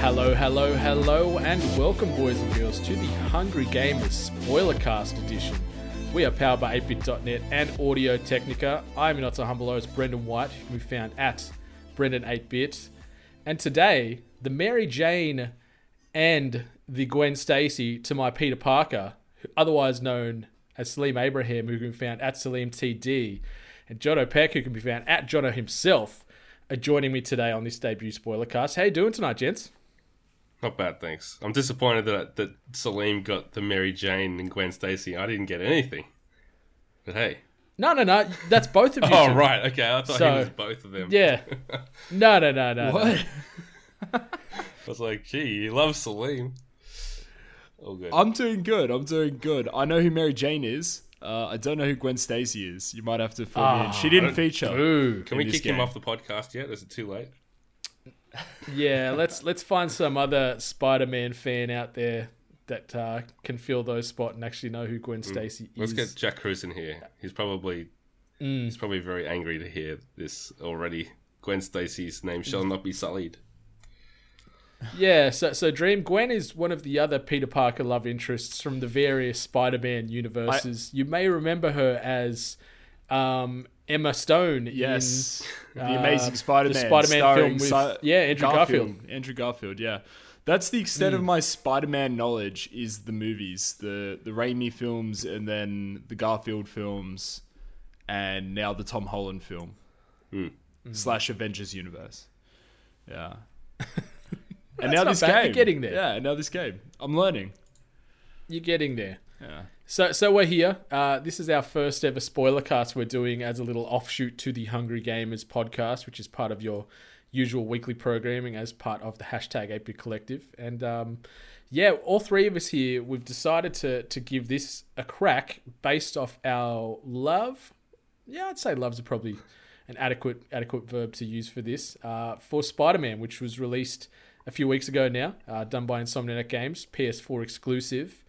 Hello, hello, hello, and welcome, boys and girls, to the Hungry Gamers Spoilercast edition. We are powered by 8bit.net and Audio Technica. I'm not so humble host, Brendan White, who can be found at Brendan8bit. And today, the Mary Jane and the Gwen Stacy to my Peter Parker, otherwise known as Saleem Abraham, who can be found at Saleem TD, and Jono Peck, who can be found at Jono himself, are joining me today on this debut spoilercast. How you doing tonight, gents? Not bad, thanks. I'm disappointed that that Saleem got the Mary Jane and Gwen Stacy. I didn't get anything. But hey. No, no, no. That's both of you. oh, right, okay. I thought So, he was both of them. Yeah. No, no, no, no. no. What? I was like, gee, you love Saleem. Oh good. I'm doing good. I'm doing good. I know who Mary Jane is. Uh, I don't know who Gwen Stacy is. You might have to fill me in. She didn't feature. Ooh. Can we kick him off the podcast yet? Is it too late? Yeah, let's let's find some other Spider-Man fan out there that uh, can fill those spot and actually know who Gwen Stacy Mm. Let's is. get Jack Cruz in here. He's probably Mm. he's probably very angry to hear this already. Gwen Stacy's name shall not be sullied. Yeah, so so Dream Gwen is one of the other Peter Parker love interests from the various Spider-Man universes. you may remember her as um, Emma Stone. Yes, in, the uh, Amazing Spider-Man, the Spider-Man film with Si- yeah Andrew Garfield. Andrew Garfield, yeah. That's the extent of my Spider-Man knowledge. Is the movies, the the Raimi films, and then the Garfield films, and now the Tom Holland film slash Avengers universe. Yeah. and now this bad. You're game. getting there. Yeah, now this game. I'm learning. You're getting there. Yeah. So, so we're here. Uh, this is our first ever spoiler cast we're doing as a little offshoot to the Hungry Gamers podcast, which is part of your usual weekly programming as part of the hashtag 8 Collective. And um, yeah, all three of us here, we've decided to to give this a crack based off our love. Yeah, I'd say love's probably an adequate adequate verb to use for this. Uh, for Spider Man, which was released a few weeks ago now, uh, done by Insomniac Games, PS4 exclusive.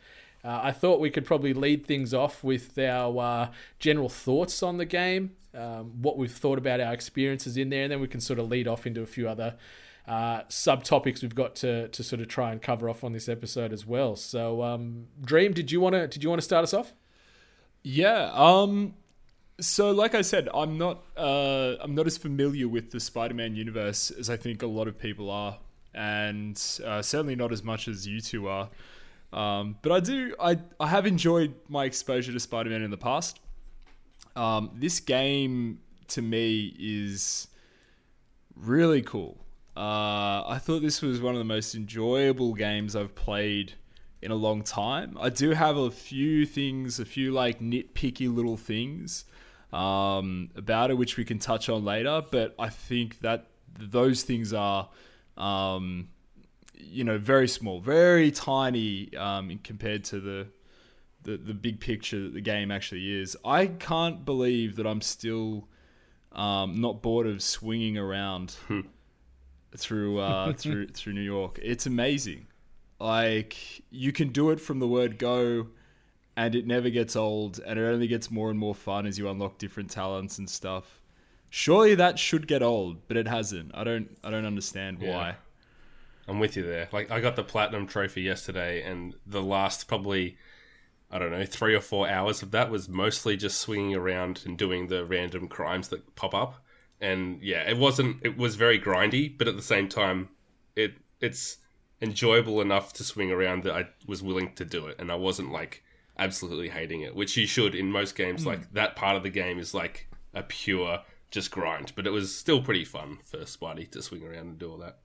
Uh, I thought we could probably lead things off with our uh, general thoughts on the game, um, what we've thought about our experiences in there, and then we can sort of lead off into a few other uh, subtopics we've got to, to sort of try and cover off on this episode as well. So, um, Dream, did you want to did you want to start us off? Yeah. Um. So, like I said, I'm not. Uh, I'm not as familiar with the Spider-Man universe as I think a lot of people are, and uh, certainly not as much as you two are. Um, but I do. I I have enjoyed my exposure to Spider-Man in the past. Um, this game to me is really cool. Uh, I thought this was one of the most enjoyable games I've played in a long time. I do have a few things, a few like nitpicky little things um, about it, which we can touch on later. But I think that those things are, um, you know, very small, very tiny um, compared to the, the the big picture that the game actually is. I can't believe that I'm still um, not bored of swinging around through uh, through through New York. It's amazing. Like you can do it from the word go, and it never gets old, and it only gets more and more fun as you unlock different talents and stuff. Surely that should get old, but it hasn't. I don't I don't understand Yeah. why. I'm with you there. Like I got the platinum trophy yesterday, and the last probably I don't know three or four hours of that was mostly just swinging around and doing the random crimes that pop up. And yeah, it wasn't. It was very grindy, but at the same time, it it's enjoyable enough to swing around that I was willing to do it, and I wasn't like absolutely hating it, which you should in most games. Hmm. Like that part of the game is like a pure just grind, but it was still pretty fun for Spidey to swing around and do all that.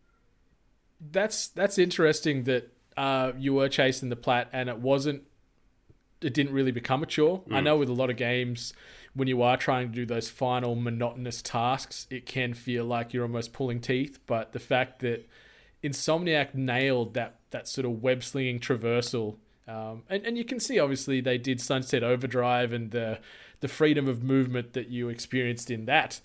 That's that's interesting that uh, you were chasing the plat and it wasn't. It didn't really become a chore. I know with a lot of games, when you are trying to do those final monotonous tasks, it can feel like you're almost pulling teeth. But the fact that Insomniac nailed that that sort of web slinging traversal. Um, and, and you can see obviously they did Sunset Overdrive and the the freedom of movement that you experienced in that.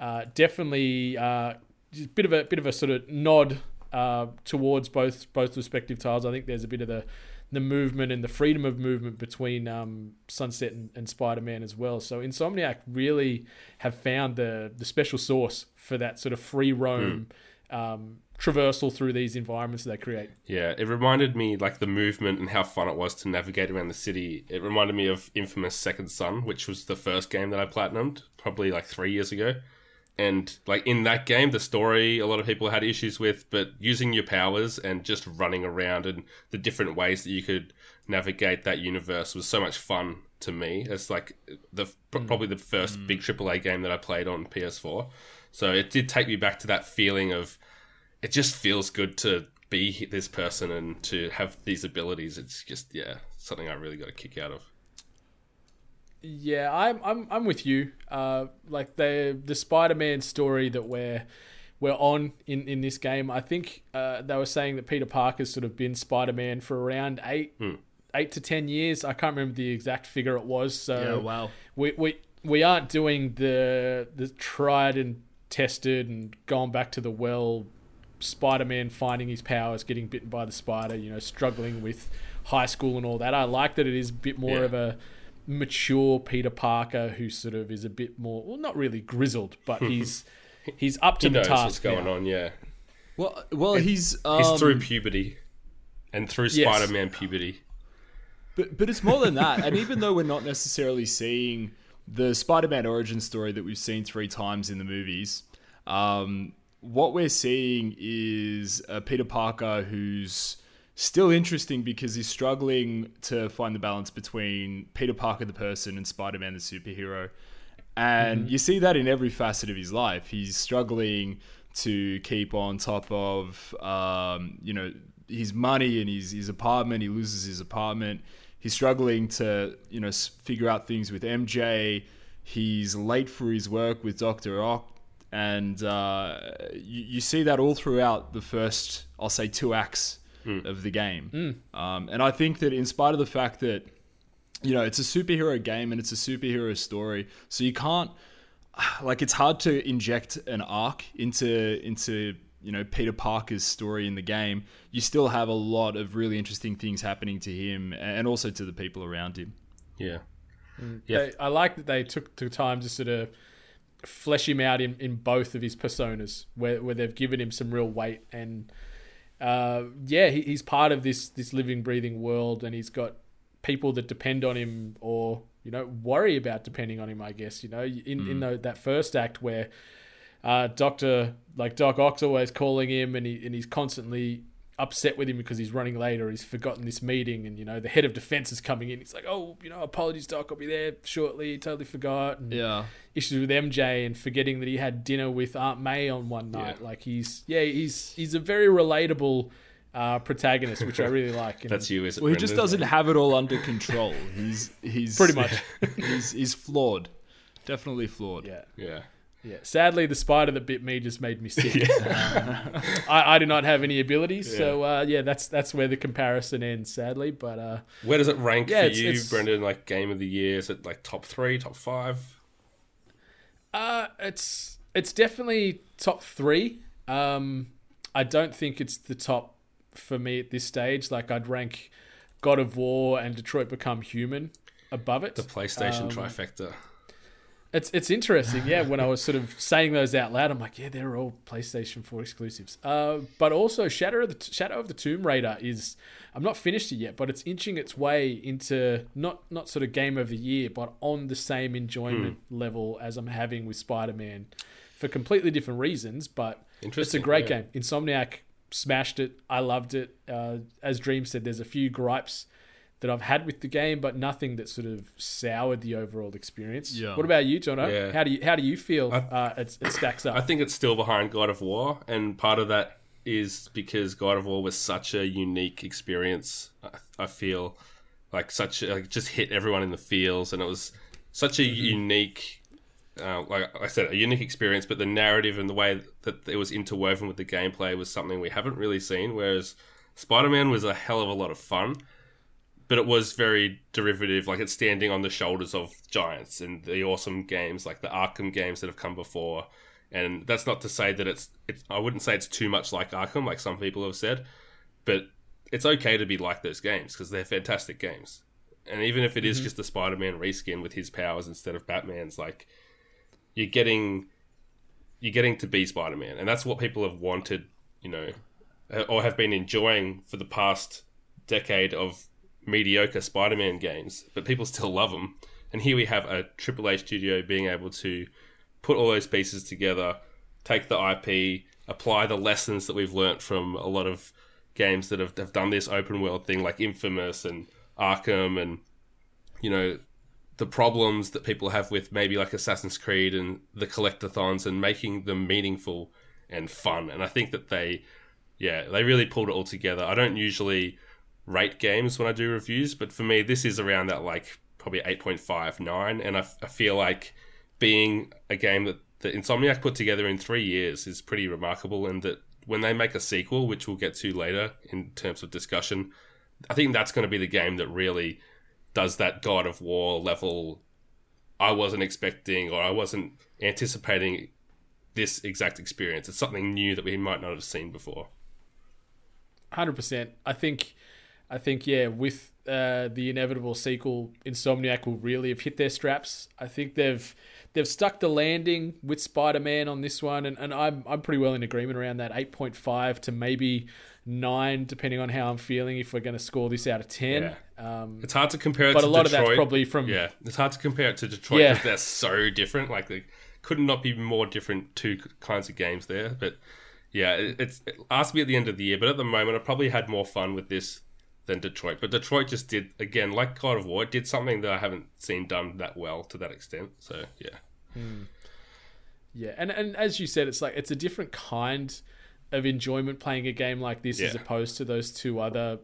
Uh, definitely uh, just a bit of a bit of a sort of nod uh, towards both both respective titles. I think there's a bit of the the movement and the freedom of movement between um, Sunset and, and Spider Man as well. So Insomniac really have found the the special source for that sort of free roam um, traversal through these environments that they create. Yeah, it reminded me like the movement and how fun it was to navigate around the city. It reminded me of Infamous Second Son, which was the first game that I platinumed probably like three years ago. And like in that game, the story a lot of people had issues with, but using your powers and just running around and the different ways that you could navigate that universe was so much fun to me. It's like the hmm. probably the first big hmm. AAA game that I played on PS4. So it did take me back to that feeling of it just feels good to be this person and to have these abilities. It's just yeah, something I really got a kick out of. Yeah, I'm I'm I'm with you. Uh, like the the Spider-Man story that we're we're on in, in this game. I think uh, they were saying that Peter Parker's sort of been Spider-Man for around eight eight to ten years. I can't remember the exact figure it was. So Yeah, wow. we we we aren't doing the the tried and tested and gone back to the well. Spider-Man finding his powers, getting bitten by the spider, you know, struggling with high school and all that. I like that it is a bit more Yeah. of a mature Peter Parker who sort of is a bit more well not really grizzled, but he's he's up to He the knows task what's going now. on. Yeah, Well, well, he's um, he's through puberty and through Yes. Spider-Man puberty. But but it's more than that. and even though we're not necessarily seeing the Spider-Man origin story that we've seen three times in the movies, um, what we're seeing is a Peter Parker who's still interesting because he's struggling to find the balance between Peter Parker the person and Spider-Man the superhero. And you see that in every facet of his life. He's struggling to keep on top of, um, you know, his money and his, his apartment. He loses his apartment. He's struggling to, you know, figure out things with MJ. He's late for his work with Doctor Ock, and uh, you, you see that all throughout the first, I'll say, two acts Hmm. of the game. Hmm. Um, and I think that in spite of the fact that you know, it's a superhero game and it's a superhero story. So you can't like it's hard to inject an arc into into you know Peter Parker's story in the game. You still have a lot of really interesting things happening to him and also to the people around him. Yeah, mm. yeah. They, I like that they took the time to sort of flesh him out in, in both of his personas, where, where they've given him some real weight and uh, yeah, he, he's part of this this living, breathing world, and he's got people that depend on him or you know worry about depending on him. I guess you know in in the, that first act where uh, Doctor like Doc Ock's always calling him, and he and he's constantly upset with him because he's running late or he's forgotten this meeting, and you know the head of defense is coming in. He's like, oh, you know, apologies, Doc, I'll be there shortly. Totally forgot. And Yeah. issues with MJ and forgetting that he had dinner with Aunt May on one night. Like he's yeah, he's he's a very relatable uh, protagonist, which I really like. And That's you, is it? Well, he just doesn't have it all under control. He's he's Pretty much. he's he's flawed. Definitely flawed. Yeah, Yeah. Yeah. Sadly, the spider that bit me just made me sick. Um, I, I do not have any abilities, so uh, yeah, that's that's where the comparison ends. Sadly, but uh, Where does it rank Yeah, for it's- you, it's- Brendan? Like game of the year? Is it like top three, top five? Uh, it's it's definitely top three. Um, I don't think it's the top for me at this stage. Like I'd rank God of War and Detroit Become Human above it. The PlayStation Um, trifecta. It's it's interesting, yeah. When I was sort of saying those out loud, I'm like, yeah, they're all PlayStation 4 exclusives. Uh, but also, Shadow of the Shadow of the Tomb Raider is I'm not finished it yet, but it's inching its way into not not sort of game of the year, but on the same enjoyment level as I'm having with Spider Man, for completely different reasons. But it's a great yeah. game. Insomniac smashed it. I loved it. Uh, as Dream said, there's a few gripes that I've had with the game, but nothing that sort of soured the overall experience. Yeah. What about you, Jono? Yeah. How do you how do you feel uh, it, it stacks up? I think it's still behind God of War, and part of that is because God of War was such a unique experience. I, I feel like such a, like just hit everyone in the feels, and it was such a unique uh, like I said, a unique experience, but the narrative and the way that it was interwoven with the gameplay was something we haven't really seen. Whereas Spider Man was a hell of a lot of fun, but it was very derivative, like it's standing on the shoulders of giants and the awesome games like the Arkham games that have come before. And that's not to say that it's, it's I wouldn't say it's too much like Arkham, like some people have said, but it's okay to be like those games because they're fantastic games. And even if it is mm-hmm. just a Spider Man reskin with his powers instead of Batman's, like you're getting you're getting to be Spider Man, and that's what people have wanted, you know, or have been enjoying for the past decade of mediocre Spider Man games. But people still love them, and here we have a AAA studio being able to put all those pieces together, take the IP, apply the lessons that we've learnt from a lot of games that have, have done this open world thing, like Infamous and Arkham, and you know the problems that people have with maybe like Assassin's Creed and the collectathons and making them meaningful and fun. And I think that they, yeah, they really pulled it all together. I don't usually rate games when I do reviews, but for me, this is around that like probably 8.5, 9. And I, I feel like being a game that, the Insomniac put together in three years is pretty remarkable. And that when they make a sequel, which we'll get to later in terms of discussion, I think that's going to be the game that really does that God of War level. I wasn't expecting or I wasn't anticipating this exact experience. It's something new that we might not have seen before. Hundred percent. I think, I think yeah. With uh, the inevitable sequel, Insomniac will really have hit their straps. I think they've they've stuck the landing with Spider Man on this one, and, and I'm I'm pretty well in agreement around that eight point five to maybe nine, depending on how I'm feeling. If we're going to score this out of ten, um, It's hard to compare it but to a lot Detroit. of that's probably from Yeah, it's hard to compare it to Detroit Yeah. because they're so different. Like, they could not be more different two kinds of games there. But yeah, it's it asked me at the end of the year. But at the moment, I probably had more fun with this than Detroit. But Detroit just did again, like God of War, it did something that I haven't seen done that well to that extent. So yeah, Yeah, and and as you said, it's like it's a different kind of enjoyment playing a game like this as opposed to those two other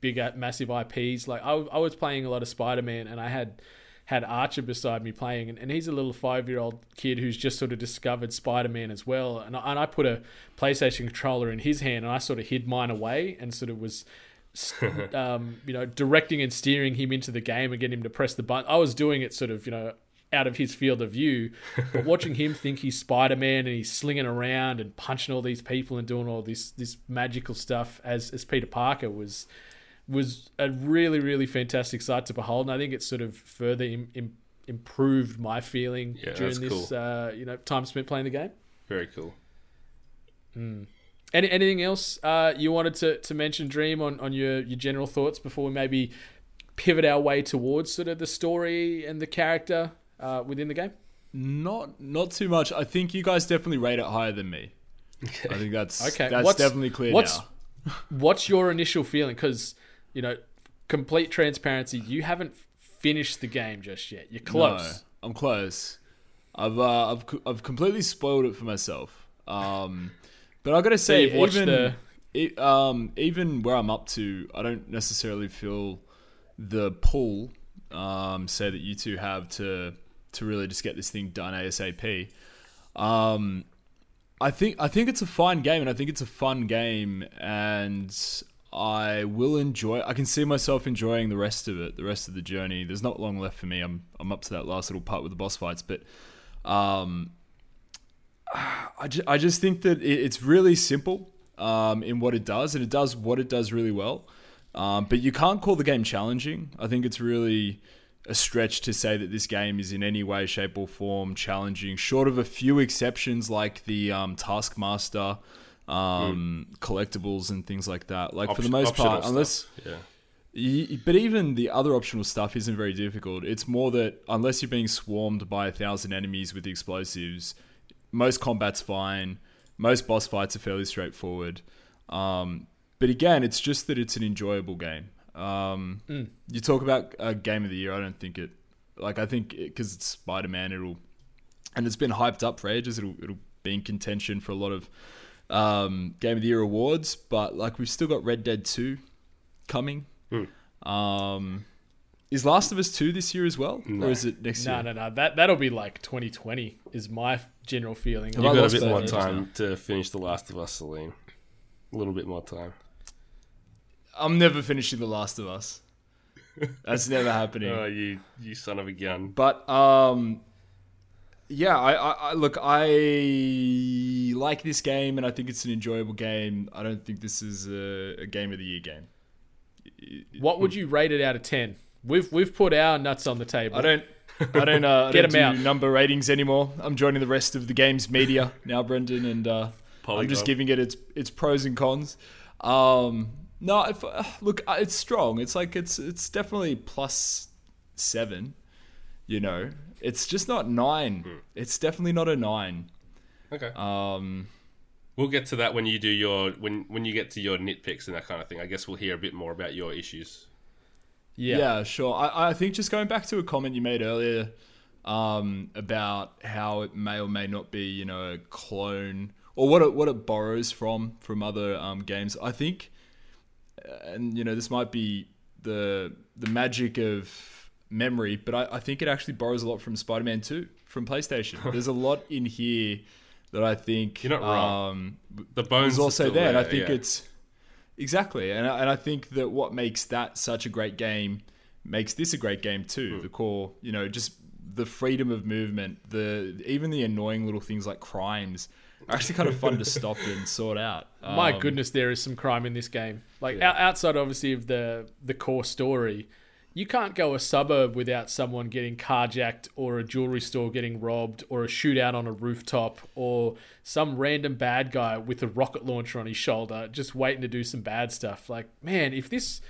big, uh, massive IPs. Like I, I was playing a lot of Spider Man, and I had had Archer beside me playing, and, and he's a little five year old kid who's just sort of discovered Spider Man as well. And I, and I put a PlayStation controller in his hand, and I sort of hid mine away, and sort of was. um, you know, directing and steering him into the game and getting him to press the button. I was doing it sort of, you know, out of his field of view. But watching him think he's Spider Man and he's slinging around and punching all these people and doing all this this magical stuff as as Peter Parker was was a really really fantastic sight to behold. And I think it's sort of further Im- Im- improved my feeling Yeah, during this cool. uh, you know time spent playing the game. very cool. Any, anything else uh, you wanted to, to mention, Dream, on, on your, your general thoughts before we maybe pivot our way towards sort of the story and the character uh, within the game? Not not too much. I think you guys definitely rate it higher than me. I think that's Okay, That's what's- definitely clear what's- now. What's your initial feeling? Because, you know, complete transparency, you haven't finished the game just yet. You're close. No, I'm close. I've uh, I've I've completely spoiled it for myself. Um, but I gotta say, you've even the- e- um, even where I'm up to, I don't necessarily feel the pull, um, say that you two have to to really just get this thing done asap. Um, I think I think it's a fine game, and I think it's a fun game, and I will enjoy. I can see myself enjoying the rest of it, the rest of the journey. There's not long left for me. I'm I'm up to that last little part with the boss fights, but um, I just, I just think that it's really simple um, in what it does, and it does what it does really well. Um, but you can't call the game challenging. I think it's really a stretch to say that this game is in any way, shape, or form challenging, short of a few exceptions like the um, Taskmaster um, collectibles and things like that. Like for the most part, unless yeah, But even the other optional stuff isn't very difficult. It's more that unless you're being swarmed by a thousand enemies with explosives, most combat's fine. Most boss fights are fairly straightforward. Um, but again, it's just that it's an enjoyable game. Um, You talk about a game of the year. I don't think it. Like I think because it's Spider Man, it'll and it's been hyped up for ages. It'll it'll be in contention for a lot of um, game of the year awards. But like we've still got Red Dead Two coming. Um, Is Last of Us two this year as well, or is it next No, year? no, no. No. That that'll be like 2020 is my general feeling. You've got a bit more interest time to finish The Last of Us, Saleem. A little bit more time. I'm never finishing The Last of Us. That's never happening. Oh, you you son of a gun. But um, yeah, I, I, I look, I like this game, and I think it's an enjoyable game. I don't think this is a, a game of the year game. What would you rate it out of 10? We've we've put our nuts on the table. I don't. I don't. Uh, I Get don't 'em do out. number ratings anymore. I'm joining the rest of the game's media now, Brendan, and uh, I'm just giving it its its pros and cons. Um, no, if, uh, look, uh, it's strong. It's like it's it's definitely plus seven. You know, it's just not nine. Hmm. It's definitely not a nine. Okay. Um, We'll get to that when you do your when when you get to your nitpicks and that kind of thing. I guess we'll hear a bit more about your issues. Yeah. Yeah, sure. I, I think just going back to a comment you made earlier um, about how it may or may not be, you know, a clone or what it what it borrows from from other um, games. I think, and you know, this might be the the magic of memory, but I, I think it actually borrows a lot from Spider-Man Two from PlayStation. There's a lot in here that I think You're not wrong. Um, The bones is are also there. and I think yeah. it's exactly, and I, and I think that what makes that such a great game makes this a great game too. The core, you know, just the freedom of movement, the even the annoying little things like crimes are actually kind of fun to stop and sort out. My Um, goodness, there is some crime in this game. Like out outside, obviously, of the the core story, you can't go a suburb without someone getting carjacked, or a jewelry store getting robbed, or a shootout on a rooftop, or some random bad guy with a rocket launcher on his shoulder just waiting to do some bad stuff. Like, man, if this.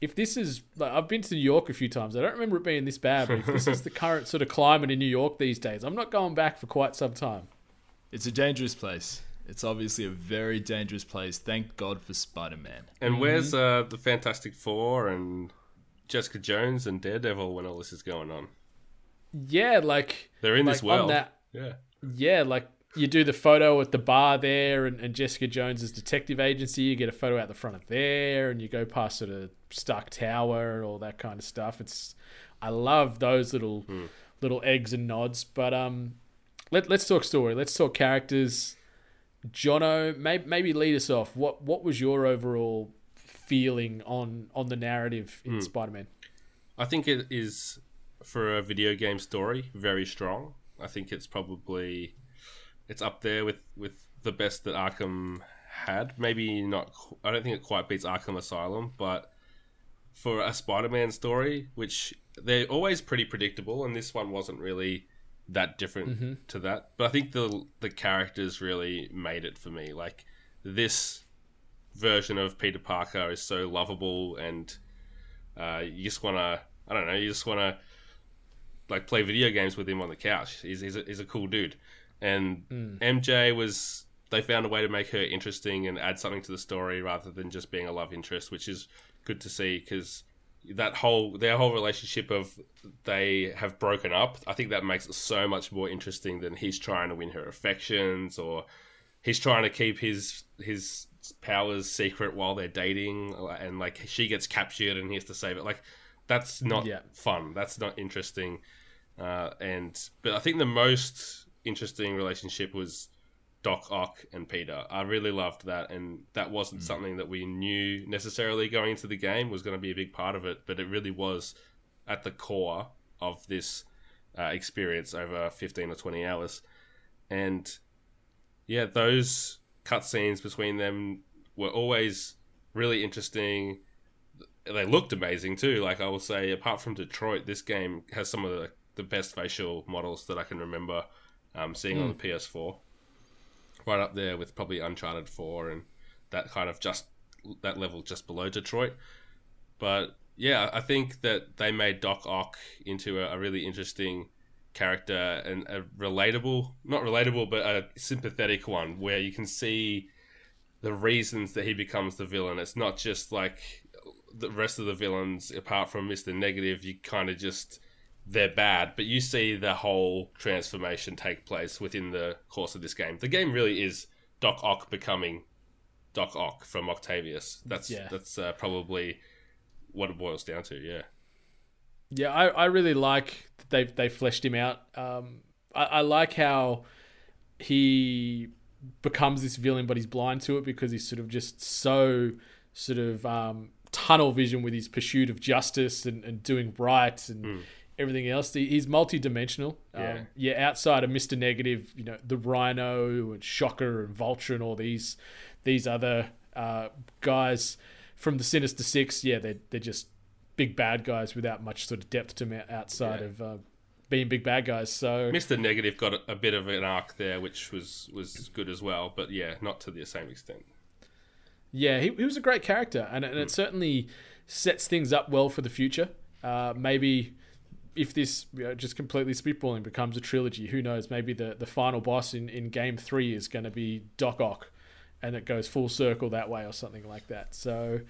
If this is, like, I've been to New York a few times. I don't remember it being this bad, but if this is the current sort of climate in New York these days, I'm not going back for quite some time. It's a dangerous place. It's obviously a very dangerous place. Thank God for Spider-Man. And where's uh, the Fantastic Four and Jessica Jones and Daredevil when all this is going on? Yeah, like They're in like, this world. That, Yeah. Yeah, like you do the photo at the bar there, and, and Jessica Jones's detective agency. You get a photo out the front of there, and you go past sort of Stark Tower and all that kind of stuff. It's I love those little little eggs and nods. But um, let let's talk story. Let's talk characters. Jono, maybe maybe lead us off. What what was your overall feeling on on the narrative in hmm. Spider Man? I think it is for a video game story very strong. I think it's probably it's up there with with the best that Arkham had. Maybe not. I don't think it quite beats Arkham Asylum, but for a Spider-Man story, which they're always pretty predictable, and this one wasn't really that different mm-hmm. to that. But I think the the characters really made it for me. Like this version of Peter Parker is so lovable and uh, you just want to i don't know you just want to like play video games with him on the couch. He's, he's, a, he's a cool dude. And mj was they found a way to make her interesting and add something to the story rather than just being a love interest which is good to see because that whole their whole relationship of they have broken up i think that makes it so much more interesting than he's trying to win her affections or he's trying to keep his his powers secret while they're dating and like she gets captured and he has to save it. Like that's not Yeah. fun. That's not interesting. Uh, and but i think the most interesting relationship was doc ock and peter. I really loved that and that wasn't something that we knew necessarily going into the game was going to be a big part of it but it really was at the core of this uh, experience over 15 or 20 hours. And yeah, those cutscenes between them were always really interesting. They looked amazing too. Like I will say, apart from Detroit, this game has some of the, the best facial models that I can remember um, seeing on the PS4. Right up there with probably Uncharted 4 and that kind of just that level just below Detroit. But yeah, I think that they made Doc Ock into a, a really interesting character and a relatable, not relatable, but a sympathetic one where you can see the reasons that he becomes the villain. It's not just like the rest of the villains, apart from Mr. Negative, you kind of just they're bad, but you see the whole transformation take place within the course of this game. The game really is Doc Ock becoming Doc Ock from Octavius. That's Yeah. that's uh, probably what it boils down to. Yeah. Yeah, I, I really like that they they fleshed him out. Um, I, I like how he becomes this villain, but he's blind to it because he's sort of just so sort of um, tunnel vision with his pursuit of justice and, and doing right and everything else. He, he's multi-dimensional. Yeah. Um, yeah, outside of Mister Negative, you know, the Rhino and Shocker and Vulture and all these these other uh, guys from the Sinister Six. Yeah, they're they're just big bad guys without much sort of depth to them outside Yeah. of uh, being big bad guys. So Mr. Negative got a, a bit of an arc there, which was was good as well. But yeah, not to the same extent. Yeah, he, he was a great character, and, and Hmm. it certainly sets things up well for the future. Uh, maybe if this you know, just completely spitballing becomes a trilogy, who knows? Maybe the, the final boss in, in game three is going to be Doc Ock, and it goes full circle that way or something like that. So,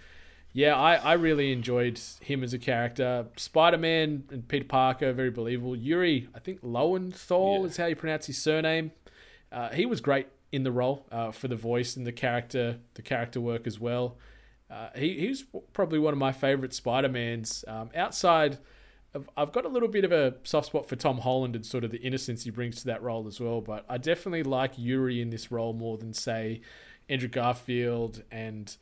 yeah, I, I really enjoyed him as a character. Spider Man and Peter Parker, very believable. Yuri, I think Lowenthal Yeah. is how you pronounce his surname. Uh, he was great in the role uh, for the voice and the character, the character work as well. Uh, he he's probably one of my favorite Spider Mans. Um, outside, of, I've got a little bit of a soft spot for Tom Holland and sort of the innocence he brings to that role as well. But I definitely like Yuri in this role more than say Andrew Garfield and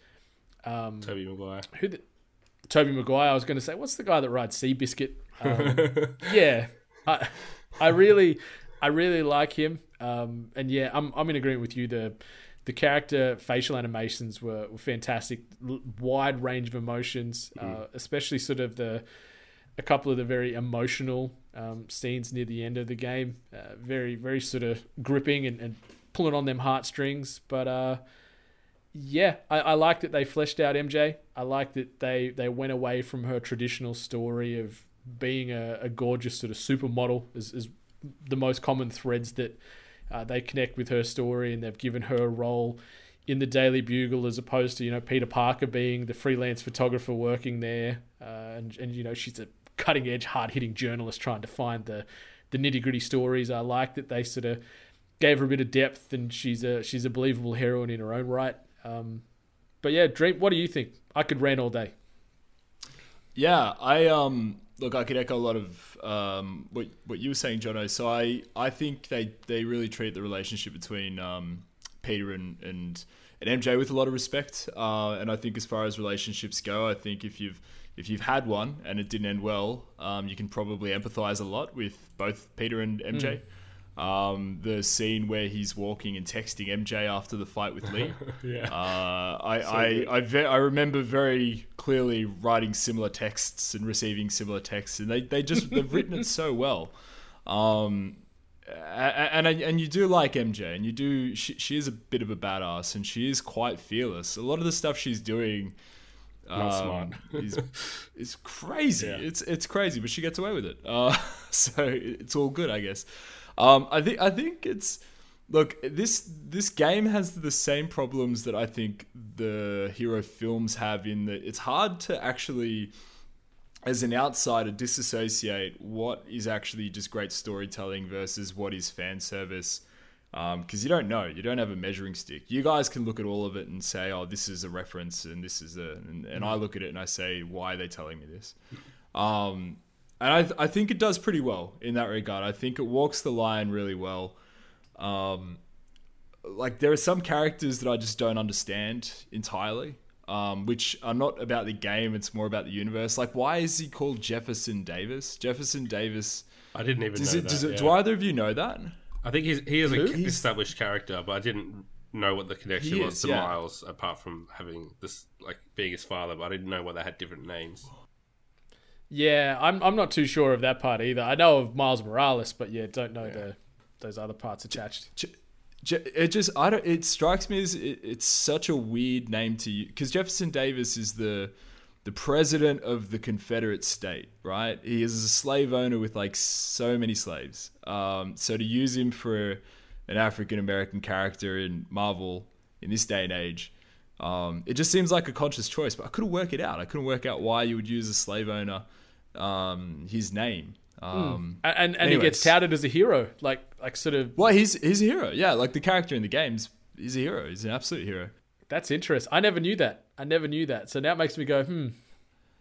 um, Tobey Maguire. who the, Tobey Maguire. I was going to say, what's the guy that rides Seabiscuit? Um, yeah, I, I really, I really like him. Um, and yeah, I'm, I'm in agreement with you. The, the character facial animations were, were fantastic. L- wide range of emotions, uh, especially sort of the, a couple of the very emotional um, scenes near the end of the game. Uh, very, very sort of gripping and, and pulling on them heartstrings. But uh, yeah, I, I like that they fleshed out MJ. I like that they, they went away from her traditional story of being a, a gorgeous sort of supermodel is, is the most common threads that uh, they connect with her story and they've given her a role in the Daily Bugle as opposed to you know Peter Parker being the freelance photographer working there uh, and and you know she's a cutting edge hard hitting journalist trying to find the the nitty gritty stories. I like that they sort of gave her a bit of depth and she's a she's a believable heroine in her own right. Um, but yeah, Dream, what do you think? I could rant all day. Yeah, I um look, I could echo a lot of um what what you were saying, Jono. So I I think they they really treat the relationship between um Peter and and and MJ with a lot of respect. Uh, and I think as far as relationships go, I think if you've if you've had one and it didn't end well, um, you can probably empathize a lot with both Peter and MJ. Um, the scene where he's walking and texting MJ after the fight with Lee. Yeah. Uh, I, I, I, ve- I remember very clearly writing similar texts and receiving similar texts, and they, they just they've written it so well. Um, a- a- and and you do like MJ, and you do she, she is a bit of a badass, and she is quite fearless. A lot of the stuff she's doing. Smart. is, is crazy. Yeah. It's it's crazy, but she gets away with it. Uh, so it's all good, I guess. Um, I think I think it's look this this game has the same problems that I think the hero films have in that it's hard to actually as an outsider disassociate what is actually just great storytelling versus what is fan service. Because you don't know. You don't have a measuring stick. You guys can look at all of it and say oh this is a reference and this is a and, and i look at it and i say why are they telling me this um, and I, I think it does pretty well in that regard i think it walks the line really well um, like there are some characters that i just don't understand entirely um, which are not about the game it's more about the universe like why is he called jefferson davis jefferson davis I didn't even does know it, that. does it, yeah. do either of you know that I think he's, he is Who? a He's- established character, but I didn't know what the connection He was is, to yeah. Miles, apart from having this like being his father. But I didn't know why they had different names. Yeah, I'm I'm not too sure of that part either. I know of Miles Morales, but yeah, don't know the those other parts attached. It just I don't. It strikes me as it, it's such a weird name to you because Jefferson Davis is the the president of the Confederate state, right? He is a slave owner with like so many slaves. Um, so to use him for an African American character in Marvel in this day and age, um, it just seems like a conscious choice. But I couldn't work it out. I couldn't work out why you would use a slave owner, um, his name. Um, And and, and he gets touted as a hero, like like sort of. Well, he's he's a hero. Yeah, like the character in the games, he's a hero. He's an absolute hero. That's interesting. I never knew that. I never knew that. So now it makes me go, hmm.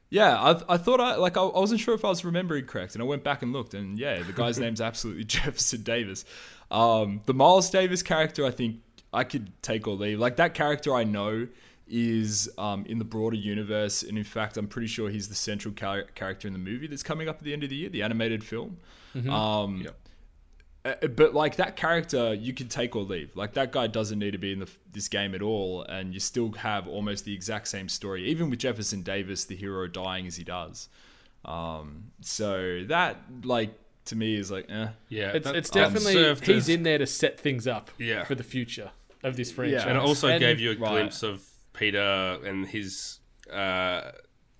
Yeah, I, I thought I like I, I wasn't sure if I was remembering correct, and I went back and looked, and yeah, the guy's name's absolutely Jefferson Davis. Um, the Miles Davis character, I think I could take or leave. Like that character, I know is um, in the broader universe, and in fact, I'm pretty sure he's the central char- character in the movie that's coming up at the end of the year, the animated film. Um, Yep. uh, but like that character, you can take or leave. Like that guy doesn't need to be in the, this game at all, and you still have almost the exact same story, even with Jefferson Davis, the hero, dying as he does. Um, so that, like, to me, is like, eh. Yeah, It's, that- it's definitely served he's as- in there to set things up Yeah. for the future of this franchise. and it also And- gave you a Right. glimpse of Peter and his uh,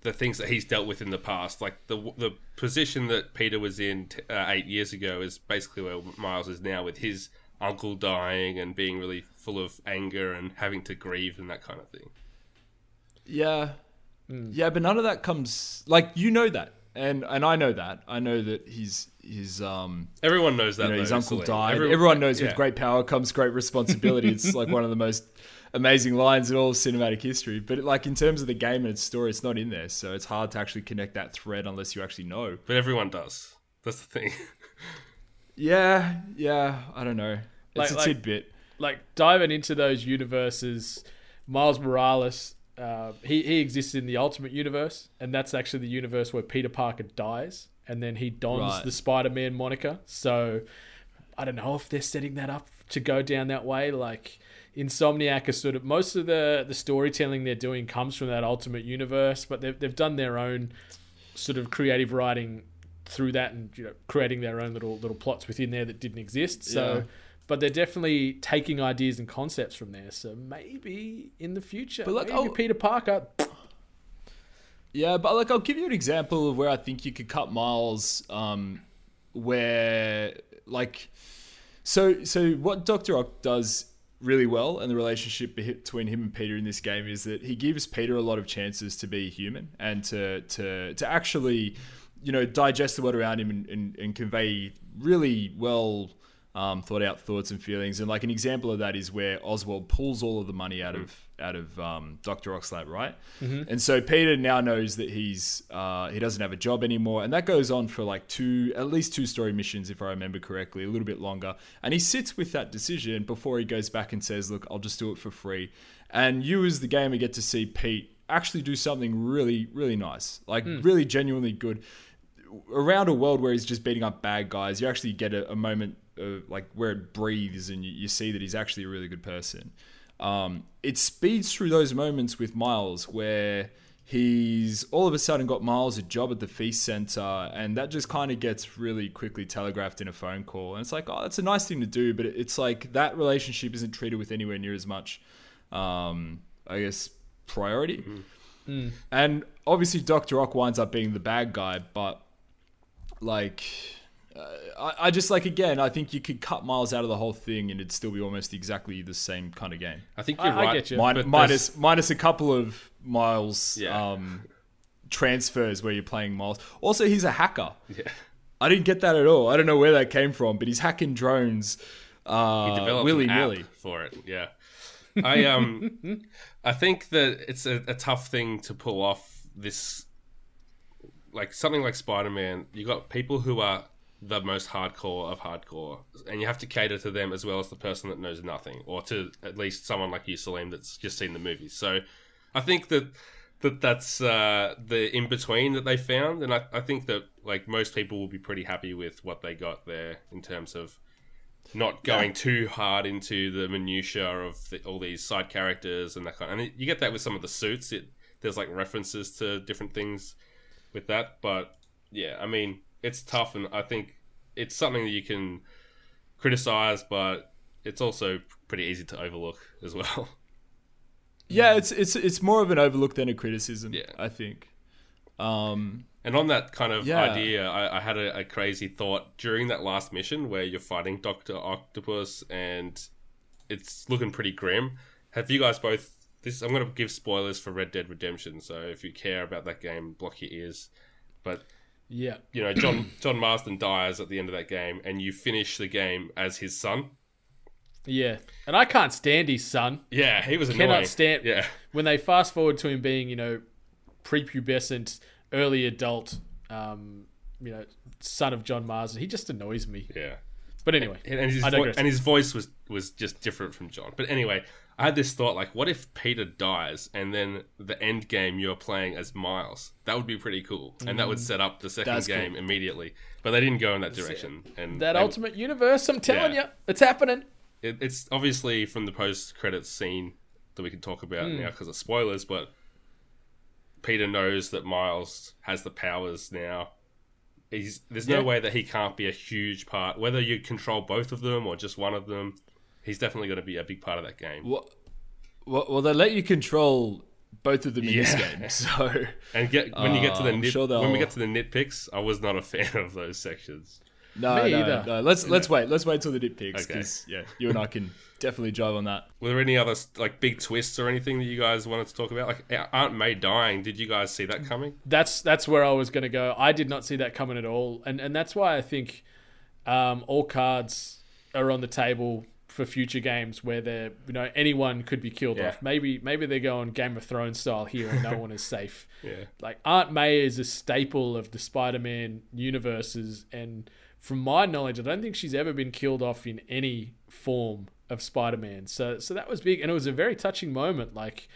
the things that he's dealt with in the past. Like the the position that Peter was in t- uh, eight years ago is basically where Miles is now, with his uncle dying and being really full of anger and having to grieve and that kind of thing. Yeah. Yeah, but none of that comes like you know that. And and I know that. I know that he's his um Everyone knows that. you know, though, his uncle Saleem. died. Everyone- Everyone knows yeah. with great power comes great responsibility. it's like one of the most amazing lines in all of cinematic history. But like in terms of the game and its story, it's not in there. So it's hard to actually connect that thread unless you actually know. But everyone does. That's the thing. Yeah, yeah, I don't know. Like- It's a like- tidbit. like diving into those universes. Miles Morales, uh, he he exists in the Ultimate Universe, and that's actually the universe where Peter Parker dies, and then he dons Right. the Spider-Man moniker. So I don't know if they're setting that up to go down that way. Like Insomniac is sort of most of the the storytelling they're doing comes from that Ultimate Universe, but they've they've done their own sort of creative writing through that and you know creating their own little little plots within there that didn't exist. So, Yeah. But they're definitely taking ideas and concepts from there. So maybe in the future, But, like, maybe oh- Peter Parker. Yeah, but like I'll give you an example of where I think you could cut miles. Um, where like, so so what Doctor Ock does really well, and the relationship between him and Peter in this game is that he gives Peter a lot of chances to be human and to to to actually, you know, digest the world around him and, and, and convey really well um, thought out thoughts and feelings. And like an example of that is where Oswald pulls all of the money out of out of um, Doctor Ock's lab, right? And so Peter now knows that he's uh, he doesn't have a job anymore, and that goes on for like two at least two story missions, if I remember correctly, a little bit longer. And he sits with that decision before he goes back and says, "Look, I'll just do it for free." And you, as the gamer, get to see Pete actually do something really, really nice, like really genuinely good around a world where he's just beating up bad guys, you actually get a, a moment uh, like where it breathes and you, you see that he's actually a really good person. Um, it speeds through those moments with Miles where he's all of a sudden got Miles a job at the feast center and that just kind of gets really quickly telegraphed in a phone call. And it's like, oh, that's a nice thing to do, but it's like that relationship isn't treated with anywhere near as much, um, I guess, priority. And obviously, Dr. Ock winds up being the bad guy, but like I, I just like again i think you could cut miles out of the whole thing and it'd still be almost exactly the same kind of game I think you're I right. get you. Min- minus a couple of miles Yeah. um transfers where you're playing miles also he's a hacker Yeah. i didn't get that at all i don't know where that came from but he's hacking drones He uh developed willy an app nilly for it. Yeah, I um, I think that it's a, a tough thing to pull off. This, like something like Spider Man, you got people who are the most hardcore of hardcore, and you have to cater to them as well as the person that knows nothing, or to at least someone like you, Saleem, that's just seen the movies. So, I think that that that's uh, the in between that they found, and I, I think that like most people will be pretty happy with what they got there in terms of not going too hard into the minutia of the, all these side characters and that kind. of and you get that with some of the suits. It there's like references to different things with that, but yeah, I mean it's tough, and I think it's something that you can criticize, but it's also pretty easy to overlook as well. yeah it's it's it's more of an overlook than a criticism Yeah. i think um And on that kind of Yeah. idea, I, I had a, a crazy thought during that last mission where you're fighting Doctor Octopus and it's looking pretty grim. Have you guys both? This I'm going to give spoilers for Red Dead Redemption, so if you care about that game, block your ears. But Yeah, you know, John John Marston dies at the end of that game, and you finish the game as his son. yeah, and I can't stand his son. Yeah, he was Cannot stand Yeah, when they fast forward to him being, you know, prepubescent, early adult, um, you know, son of John Marston. He just annoys me. Yeah. But anyway, and, and his vo- and his voice was was just different from John. But anyway, I had this thought like, what if Peter dies and then the end game you're playing as Miles? That would be pretty cool, and that would set up the second That's cool. game immediately. But they didn't go in that direction, and that they- ultimate universe, I'm telling Yeah. you, it's happening. it, it's obviously from the post credits scene that we can talk about Hmm. now because of spoilers, but Peter knows that Miles has the powers now. He's there's no way that he can't be a huge part. Whether you control both of them or just one of them, he's definitely going to be a big part of that game. Well, well, well, they let you control both of them in this game. So And get when you get to the Uh, nit, sure when we they'll- get to the nitpicks, I was not a fan of those sections. no, Me no, either. no. Let's let's wait. Let's wait till the nitpicks Okay. because yeah, you and I can definitely drive on that. Were there any other like big twists or anything that you guys wanted to talk about? Like Aunt May dying, did you guys see that coming? That's that's where I was going to go. I did not see that coming at all, and and that's why I think um, all cards are on the table for future games where they're you know anyone could be killed Yeah. off. Maybe maybe they're going Game of Thrones style here, and no one is safe. Yeah. Like Aunt May is a staple of the Spider-Man universes, and from my knowledge, I don't think she's ever been killed off in any form of Spider-Man. So so that was big, and it was a very touching moment. Like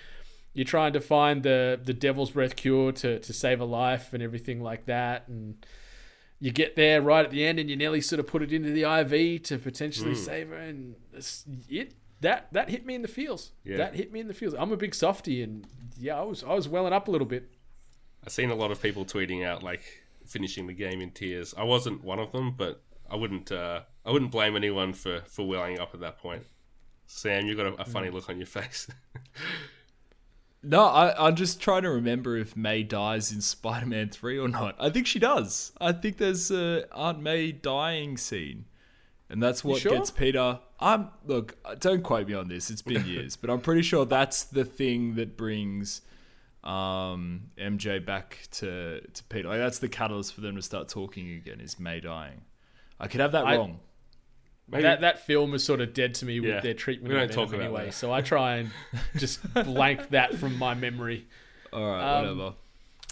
you're trying to find the the devil's breath cure to to save a life and everything like that, and you get there right at the end, and you nearly sort of put it into the IV to potentially save her, and it that that hit me in the feels. Yeah. That hit me in the feels. I'm a big softy, and yeah, I was I was welling up a little bit. I've seen a lot of people tweeting out like finishing the game in tears. I wasn't one of them, but I wouldn't uh, I wouldn't blame anyone for for welling up at that point. Sam, you got a, a funny look on your face. No, I, I'm just trying to remember if May dies in Spider-Man Three or not. I think she does. I think there's a Aunt May dying scene, and that's what sure? gets Peter. I'm look. Don't quote me on this. It's been years, but I'm pretty sure that's the thing that brings um, MJ back to to Peter. Like that's the catalyst for them to start talking again. Is May dying? I could have that I- wrong. Maybe That that film is sort of dead to me with Yeah, their treatment we don't of talk about anyway. that. So I try and just blank that from my memory. All right, Um, whatever.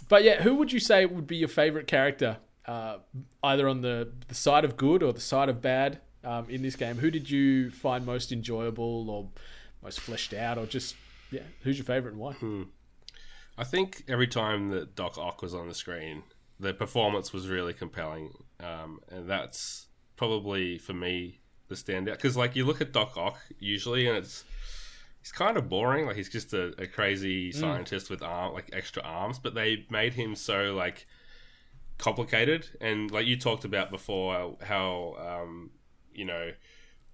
But yeah, who would you say would be your favorite character, uh, either on the, the side of good or the side of bad um, in this game? Who did you find most enjoyable or most fleshed out, or just yeah, who's your favorite and why? Hmm. I think every time that Doc Ock was on the screen, the performance was really compelling, um, and that's probably for me the standout. Because like you look at Doc Ock usually, and it's he's kind of boring. Like he's just a, a crazy scientist with arm like extra arms, but they made him so like complicated. And like you talked about before, how um, you know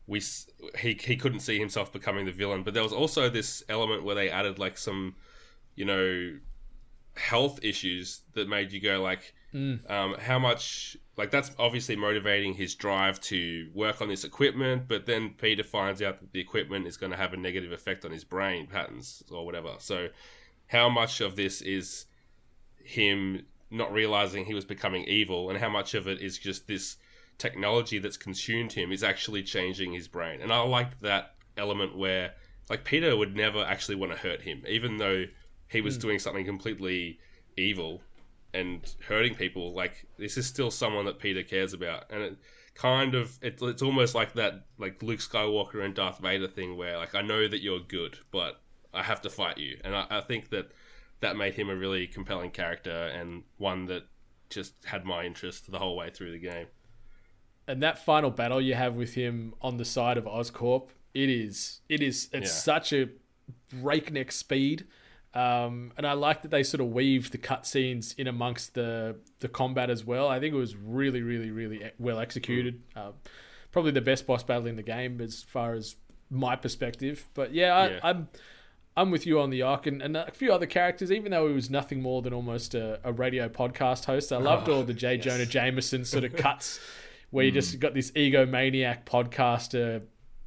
we s- he he couldn't see himself becoming the villain, but there was also this element where they added like some you know health issues that made you go like um, how much like that's obviously motivating his drive to work on this equipment but then peter finds out that the equipment is going to have a negative effect on his brain patterns or whatever. So how much of this is him not realizing he was becoming evil and how much of it is just this technology that's consumed him is actually changing his brain? And i liked that element where like peter would never actually want to hurt him even though he was doing something completely evil and hurting people like this is still someone that peter cares about and it kind of it, it's almost like that like luke skywalker and darth vader thing where like i know that you're good but i have to fight you and i, I think that that made him a really compelling character and one that just had my interest the whole way through the game And that final battle you have with him on the side of Oscorp, it is it is it's Yeah. such a breakneck speed. Um, and I like that they sort of weave the cutscenes in amongst the the combat as well. I think it was really, really, really well executed. Uh, probably the best boss battle in the game as far as my perspective. But yeah, I, Yeah. I'm I'm with you on the Ock and, and a few other characters. Even though he was nothing more than almost a, a radio podcast host, I loved all the J. Jonah Jameson sort of cuts where you just got this egomaniac podcaster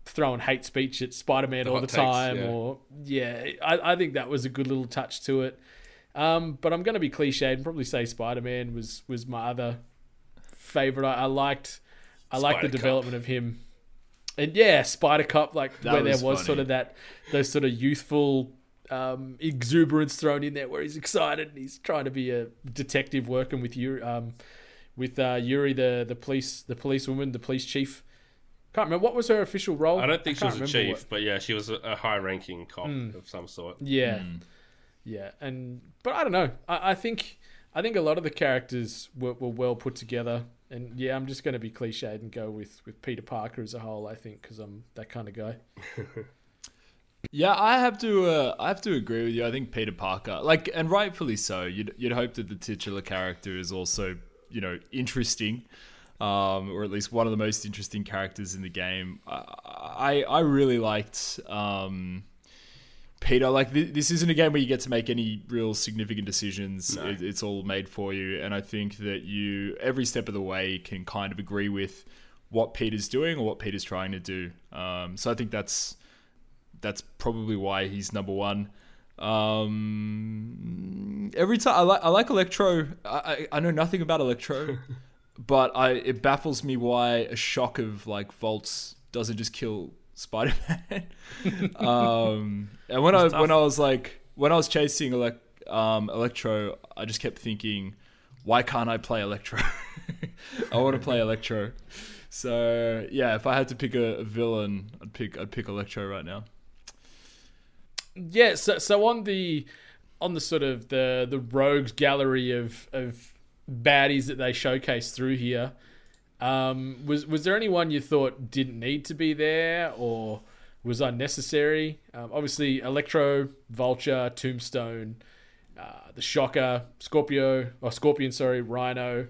throwing hate speech at Spider-Man all the takes, time, yeah. or yeah, I, I think that was a good little touch to it. Um, but I'm going to be cliched and probably say Spider-Man was was my other favorite. I, I liked I liked the development of him, and yeah, Spider Cop, like That where there was was sort of that those sort of youthful um, exuberance thrown in there, where he's excited and he's trying to be a detective working with you, um, with uh, Yuri, the the police, the policewoman, the police chief. Can't remember what was her official role. I don't think she was a chief, what- but yeah, she was a, a high-ranking cop of some sort. Yeah, yeah, and but I don't know. I, I think I think a lot of the characters were, were well put together, and yeah, I'm just going to be cliched and go with with Peter Parker as a whole. I think because I'm that kind of guy. Yeah, I have to. Uh, I have to agree with you. I think Peter Parker, like, and rightfully so. You'd you'd hope that the titular character is also, you know, interesting, um, or at least one of the most interesting characters in the game. I I, I really liked um, Peter. Like, th- this isn't a game where you get to make any real significant decisions. It, it's all made for you, and I think that you every step of the way can kind of agree with what Peter's doing or what Peter's trying to do. Um, so I think that's that's probably why he's number one. Um, every time I like I like Electro. I, I I know nothing about Electro, but I it baffles me why a shock of like volts doesn't just kill Spider Man. um, and when I when I was like when I was chasing elect um, Electro, I just kept thinking, why can't I play Electro? I want to play Electro. So yeah, if I had to pick a, a villain, I'd pick I'd pick Electro right now. Yeah, so so on the on the sort of the the rogues gallery of of baddies that they showcase through here, um, was was there anyone you thought didn't need to be there or was unnecessary? Um, obviously, Electro, Vulture, Tombstone, uh, the Shocker, Scorpio or Scorpion, sorry, Rhino,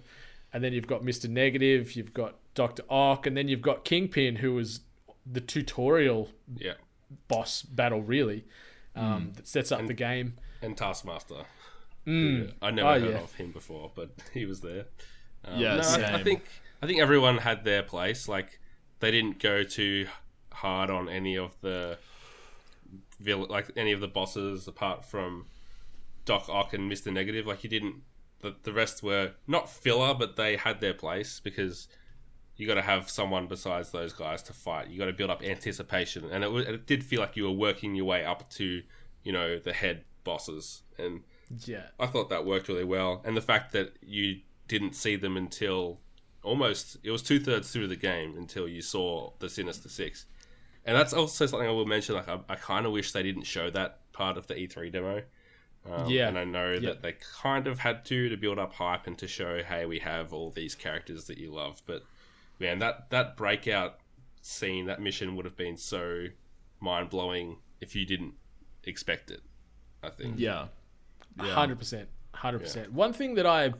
and then you've got Mister Negative, you've got Doctor Ock, and then you've got Kingpin, who was the tutorial Yeah, boss battle really um, that sets up the game. and Taskmaster. Who I never Oh, heard yeah. of him before, but he was there. Um, Yeah, no, I, I think I think everyone had their place. Like they didn't go too hard on any of the vill- like any of the bosses apart from Doc Ock and Mister Negative. Like you didn't. The, the rest were not filler, but they had their place because you got to have someone besides those guys to fight. You got to build up anticipation, and it, wa- it did feel like you were working your way up to, you know, the head bosses, and Yeah, I thought that worked really well. And the fact that you didn't see them until almost it was two thirds through the game until you saw the Sinister Six, and that's also something I will mention. Like I, I kind of wish they didn't show that part of the E3 demo. Um, Yeah. and I know that they kind of had to to build up hype and to show, hey, we have all these characters that you love. But man, that that breakout scene, that mission would have been so mind blowing if you didn't expect it. I think. Yeah, hundred percent, hundred percent. One thing that I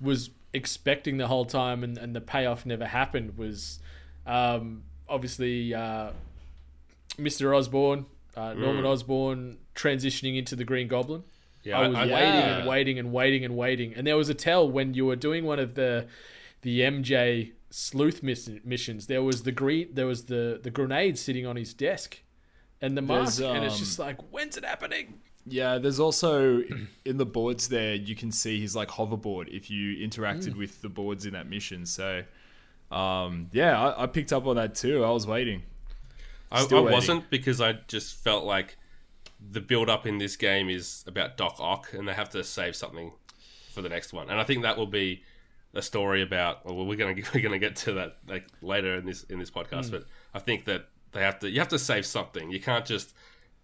was expecting the whole time, and, and the payoff never happened, was um, obviously uh, Mister Osborn, uh, Norman Osborn transitioning into the Green Goblin. Yeah, I was I- waiting yeah. and waiting and waiting and waiting, and there was a tell when you were doing one of the the MJ sleuth miss- missions. There was the green, there was the the grenade sitting on his desk, and the mask, There's, and it's um, just like, when's it happening? Yeah. There's also in the boards there you can see his like hoverboard if you interacted with the boards in that mission. So, um, yeah, I, I picked up on that too. I was waiting. I, I waiting. wasn't because I just felt like the build up in this game is about Doc Ock, and they have to save something for the next one. And I think that will be a story about. Well, we're gonna we're gonna get to that like later in this in this podcast. But I think that they have to you have to save something. You can't just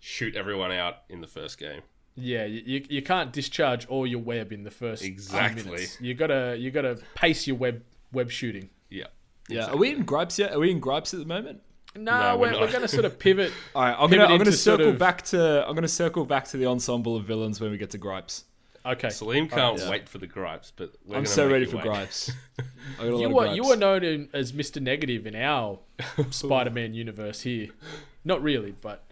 shoot everyone out in the first game. Yeah, you, you, you can't discharge all your web in the first few Exactly. minutes. You gotta you gotta pace your web web shooting. Yeah. Yeah, are we in gripes yet? Are we in gripes at the moment? No, No, we're, we're we're, gonna sort of pivot. All right, I'm Pivot gonna I'm gonna sort circle of- back to I'm gonna circle back to the ensemble of villains when we get to gripes. Okay, Saleem can't yeah. wait for the gripes, but we're I'm so make ready for wait. gripes. I got a lot you of were gripes. you were known in, as Mister Negative in our Spider-Man universe here. Not really, but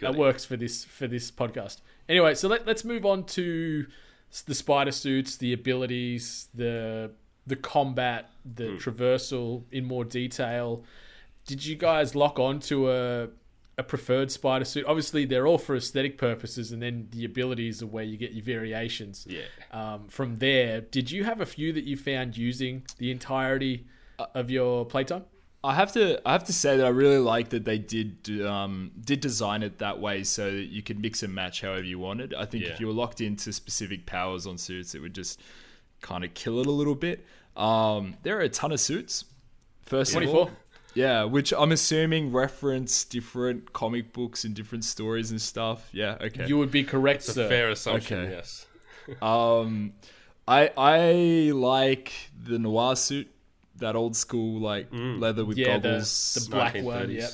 that works for this for this podcast. Anyway, so let, let's move on to the spider suits, the abilities, the the combat, the Hmm. traversal in more detail. Did you guys lock on to a a preferred spider suit? Obviously, they're all for aesthetic purposes, and then the abilities are where you get your variations. Yeah. Um, from there, did you have a few that you found using the entirety of your playtime? I have to I have to say that I really like that they did um, did design it that way so that you could mix and match however you wanted. I think Yeah. if you were locked into specific powers on suits, it would just kind of kill it a little bit. Um, there are a ton of suits. First of 24. all, yeah, which I'm assuming reference different comic books and different stories and stuff. Yeah, okay. You would be correct, It's a sir. fair assumption, Okay. yes. Um, I I like the noir suit, that old school like leather with Yeah, goggles. the black one. 1930s. Yep.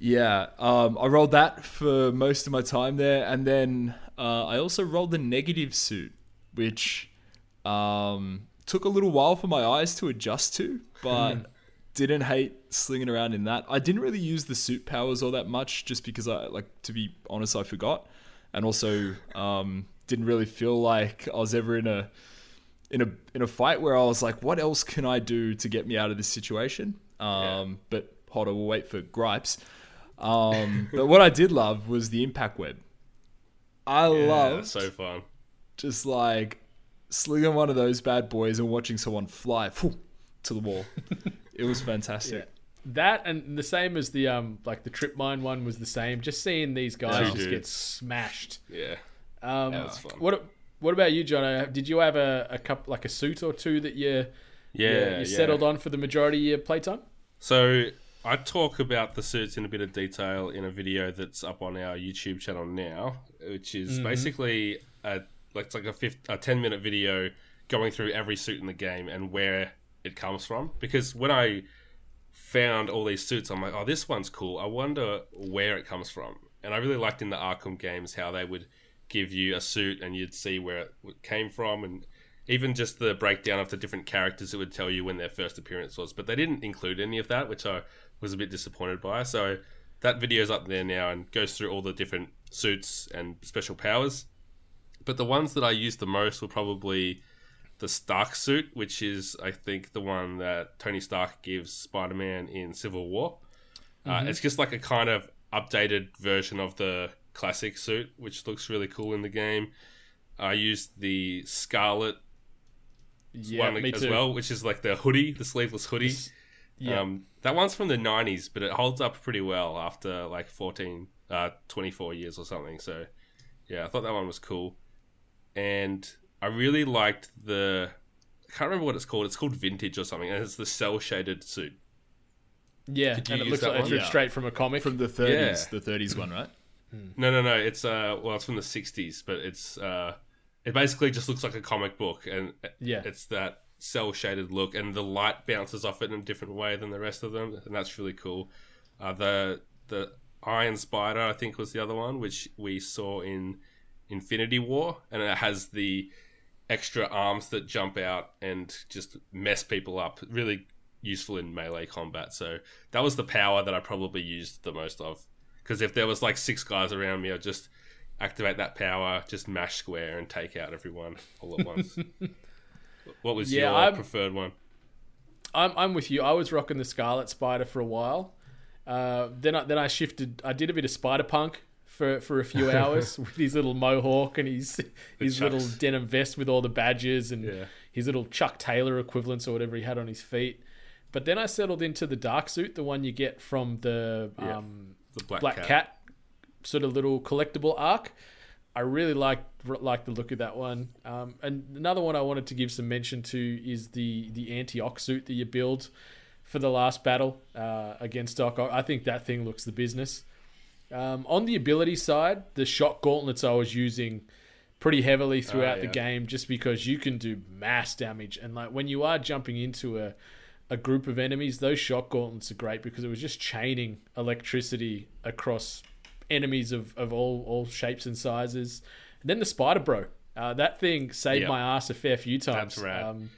Yeah, um, I rolled that for most of my time there, and then uh, I also rolled the negative suit, which um, took a little while for my eyes to adjust to, but didn't hate slinging around in that. I didn't really use the suit powers all that much, just because I like to be honest, I forgot, and also um, didn't really feel like I was ever in a in a in a fight where I was like, what else can I do to get me out of this situation? Um, But hold on, we'll wait for gripes. Um, but what I did love was the impact web. I Yeah, loved so fun. just like slinging one of those bad boys and watching someone fly phew, to the wall. it was fantastic. That and the same as the um like the trip mine one was the same. Just seeing these guys Two just get smashed. Yeah. Um, Yeah, that's fun. What what about you, John? Did you have a, a cup like a suit or two that you Yeah. you, yeah. you settled on for the majority of your playtime? So I talk about the suits in a bit of detail in a video that's up on our YouTube channel now, which is Mm-hmm. basically a like it's like a, fifth, a ten minute video going through every suit in the game and where it comes from. Because when I found all these suits, I'm like, oh, this one's cool. I wonder where it comes from. And I really liked in the Arkham games how they would give you a suit and you'd see where it came from and even just the breakdown of the different characters it would tell you when their first appearance was. But they didn't include any of that which i was a bit disappointed by. So that video's up there now and goes through all the different suits and special powers. But the ones that i use the most were probably the stark suit which is i think the one that tony stark gives spider-man in civil war. Uh, it's just like a kind of updated version of the classic suit, which looks really cool in the game. I used the Scarlet Yeah, one me as too. well, which is like the hoodie, the sleeveless hoodie. Yeah. Um, that one's from the 90s, but it holds up pretty well after like 14, uh, 24 years or something. So, yeah, I thought that one was cool. And I really liked the. I can't remember what it's called. It's called Vintage or something, and it's the cell shaded suit. yeah, and it looks like it's one? ripped Yeah. straight from a comic. From the 30s, the 30s one, right? No, no, no. It's uh, well, it's from the '60s, but it's uh, it basically just looks like a comic book, and Yeah. it's that cell shaded look, and the light bounces off it in a different way than the rest of them, and that's really cool. Uh, the the Iron Spider, I think, was the other one, which we saw in Infinity War, and it has the extra arms that jump out and just mess people up. Really useful in melee combat. So that was the power that I probably used the most of. Because if there was like six guys around me, I'd just activate that power, just mash square and take out everyone all at once. what was Yeah, your I'm- preferred one? I'm I'm with you. I was rocking the Scarlet Spider for a while. Uh, then I then I shifted. I did a bit of Spider Punk for for a few hours with his little mohawk and his his little denim vest with all the badges and Yeah. his little Chuck Taylor equivalents or whatever he had on his feet. But then I settled into the dark suit, the one you get from the Yeah. um, The Black, Black Cat. Cat. sort of little collectible arc. I really like like the look of that one. Um, and another one I wanted to give some mention to is the the anti Ock suit that you build for the last battle uh, against Doc. I think that thing looks the business. Um, on the ability side, the shock gauntlets I was using pretty heavily throughout the yeah. game, just because you can do mass damage. And like when you are jumping into a a group of enemies, those shock gauntlets are great because it was just chaining electricity across enemies of, of all, all shapes and sizes. And then the spider bro, uh, that thing saved Yeah. my ass a fair few times. That's rad. Um,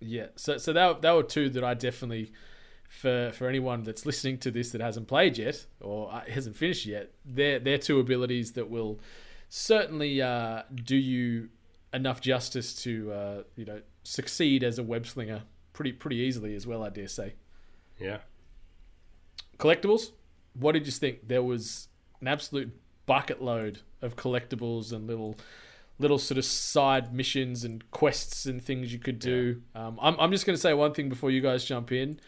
yeah, so so that that were two that I definitely for for anyone that's listening to this that hasn't played yet or uh, hasn't finished yet, they're they're two abilities that will certainly uh, do you enough justice to uh, you know succeed as a web slinger pretty pretty easily as well. I dare say. Yeah. Collectibles. What did you think? There was an absolute bucket load of collectibles and little little sort of side missions and quests and things you could do. Um, I'm I'm just going to say one thing before you guys jump in.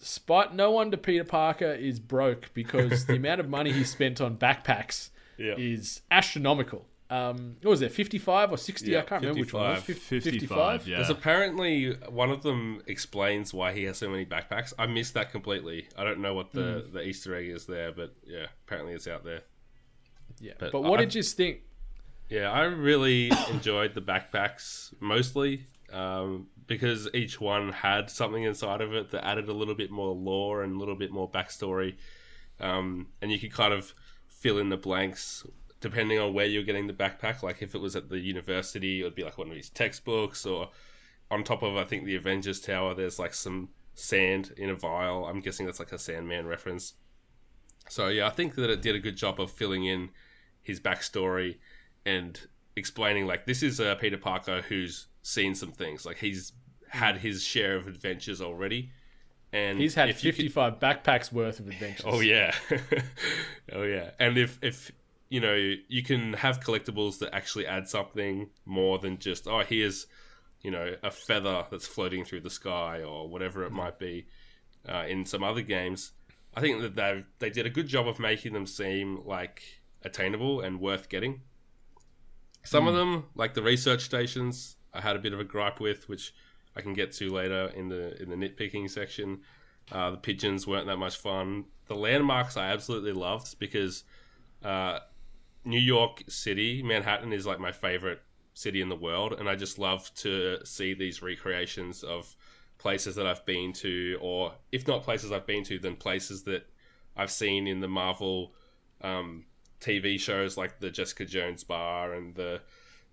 spot no wonder Peter Parker is broke because the amount of money he spent on backpacks Yeah. is astronomical. Um, what was there, 55 or 60? Yeah, I can't remember which one. it was. 55. 55, yeah. There's apparently one of them explains why he has so many backpacks. I missed that completely. I don't know what the, Hmm. the Easter egg is there, but yeah, apparently it's out there. Yeah. But But, what I- did you think? Yeah, I really enjoyed the backpacks mostly um, because each one had something inside of it that added a little bit more lore and a little bit more backstory. Um, and you could kind of fill in the blanks depending on where you're getting the backpack. Like if it was at the university, it would be like one of these textbooks, or on top of I think the Avengers Tower, there's like some sand in a vial. I'm guessing that's like a Sandman reference. So yeah, I think that it did a good job of filling in his backstory and explaining like this is uh, Peter Parker who's seen some things. Like he's had his share of adventures already, and He's had if you could- 55 backpacks worth of adventures. Oh yeah, oh yeah. And if if you know you can have collectibles that actually add something more than just oh here's you know a feather that's floating through the sky or whatever it might be uh, in some other games. I think that they they did a good job of making them seem like attainable and worth getting. Some of them, like the research stations, I had a bit of a gripe with, which I can get to later in the in the nitpicking section. Uh, the pigeons weren't that much fun. The landmarks I absolutely loved because uh, New York City, Manhattan is like my favorite city in the world, and I just love to see these recreations of places that I've been to, or if not places I've been to, then places that I've seen in the Marvel um, TV shows like the Jessica Jones bar and the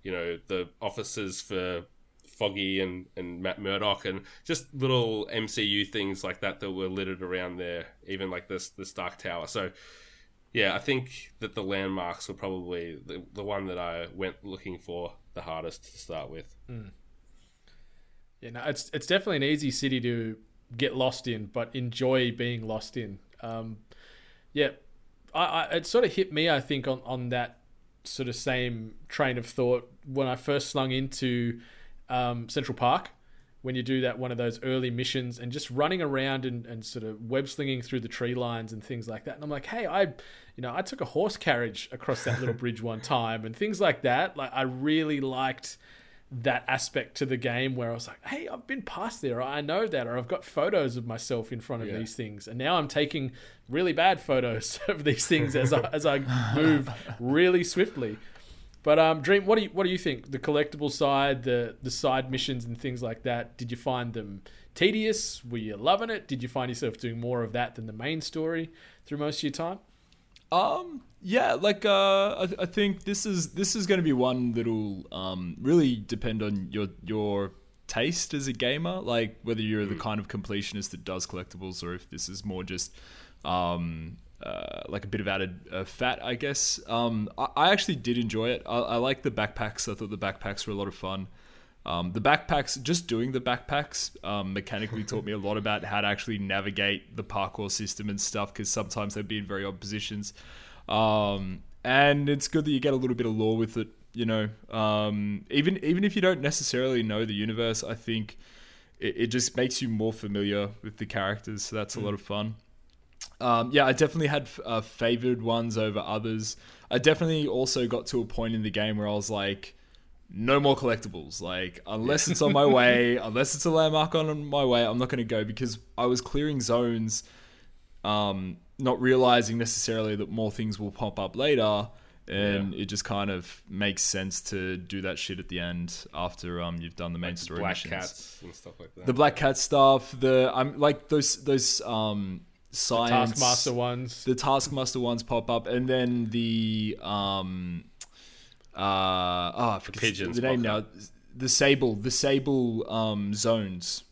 you know the offices for Foggy and, and Matt Murdock and just little MCU things like that that were littered around there, even like this the Stark Tower. So yeah, I think that the landmarks were probably the, the one that I went looking for the hardest to start with. Yeah, no, it's it's definitely an easy city to get lost in, but enjoy being lost in. Um, yeah, I, I, it sort of hit me, I think, on, on that sort of same train of thought when I first slung into um, Central Park. When you do that, one of those early missions, and just running around and, and sort of web slinging through the tree lines and things like that. And I'm like, hey, I, you know, I took a horse carriage across that little bridge one time, and things like that. Like, I really liked that aspect to the game where I was like, hey, I've been past there, I know that, or I've got photos of myself in front of Yeah. these things, and now I'm taking really bad photos of these things as I, as I move really swiftly. But um, Dream, what do you what do you think? The collectible side, the the side missions and things like that. Did you find them tedious? Were you loving it? Did you find yourself doing more of that than the main story through most of your time? Um, yeah, like uh, I, I think this is this is going to be one that'll um really depend on your your taste as a gamer, like whether you're the kind of completionist that does collectibles or if this is more just um uh, like a bit of added uh, fat, I guess. Um, I, I actually did enjoy it. I, I like the backpacks. I thought the backpacks were a lot of fun. Um, the backpacks, just doing the backpacks, um, mechanically taught me a lot about how to actually navigate the parkour system and stuff. Because sometimes they'd be in very odd positions, um, and it's good that you get a little bit of lore with it. You know, um, even even if you don't necessarily know the universe, I think it, it just makes you more familiar with the characters. So that's a lot of fun. Um, yeah, I definitely had uh, favored ones over others. I definitely also got to a point in the game where I was like, no more collectibles. Like, unless it's on my way, unless it's a landmark on my way, I'm not going to go because I was clearing zones, um, not realizing necessarily that more things will pop up later. And it just kind of makes sense to do that shit at the end after um you've done the main story Black missions cats and stuff like that. the black cat stuff the i'm like those those um science. The Taskmaster ones. the taskmaster ones pop up and then the um uh oh I forget pigeons the name now. the sable the sable um zones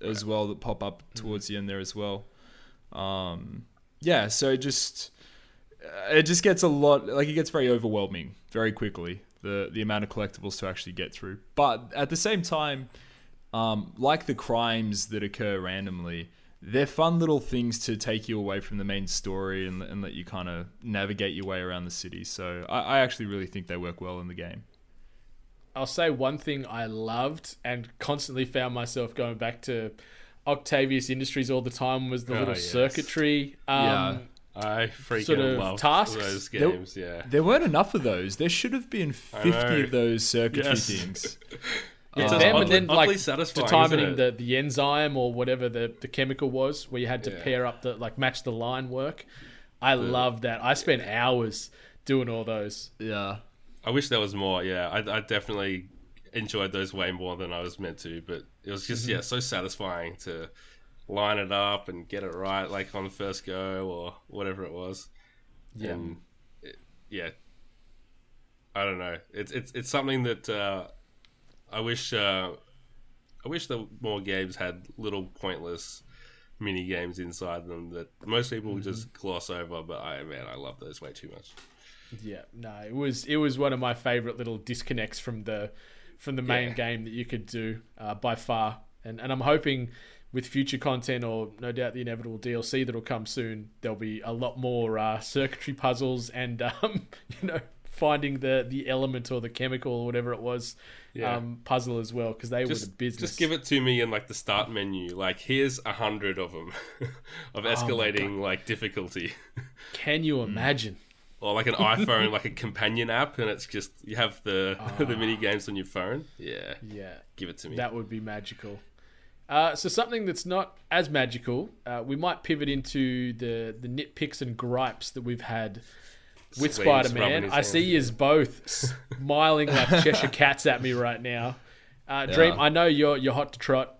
as well that pop up towards the end there as well. Um yeah so it just uh, it just gets a lot like it gets very overwhelming very quickly the the amount of collectibles to actually get through. But at the same time um, like the crimes that occur randomly, they're fun little things to take you away from the main story and, and let you kind of navigate your way around the city. So I, I actually really think they work well in the game. I'll say one thing I loved and constantly found myself going back to Octavius Industries all the time was the Oh, little yes. circuitry. Um, Yeah. I freaking Sort of love tasks? those There- games. Yeah, There weren't enough of those. There should have been 50 of those circuitry Yes. things. Yeah, It's them oddly- and then like satisfying, determining the, the enzyme or whatever the, the chemical was, where you had to Yeah. pair up the like match the line work. I love that. I spent hours doing all those. Yeah. I wish there was more. Yeah, I, I definitely enjoyed those way more than I was meant to. But it was just Mm-hmm. yeah, so satisfying to line it up and get it right, like on the first go or whatever it was. Yeah. And it, yeah, I don't know. It's it's it's something that uh, I wish uh, I wish that more games had little pointless mini games inside them that most people Mm-hmm. just gloss over. But I man, I love those way too much. Yeah, no, it was it was one of my favorite little disconnects from the from the main Yeah. game that you could do uh, by far, and and I'm hoping with future content or no doubt the inevitable DLC that'll come soon, there'll be a lot more uh, circuitry puzzles and um, you know finding the the element or the chemical or whatever it was Yeah. um, puzzle as well because they were just, the business. just give it to me in like the start menu. Like here's a hundred of them of escalating like difficulty, Can you imagine? or like an iPhone like a companion app, and it's just you have the the Ah. mini games on your phone. Yeah, Yeah, give it to me. That would be magical. Uh, so something that's not as magical, uh, we might pivot into the the nitpicks and gripes that we've had with Spider Man. I see yous both smiling like Cheshire cats at me right now. Uh, Dream, I know you're you're hot to trot.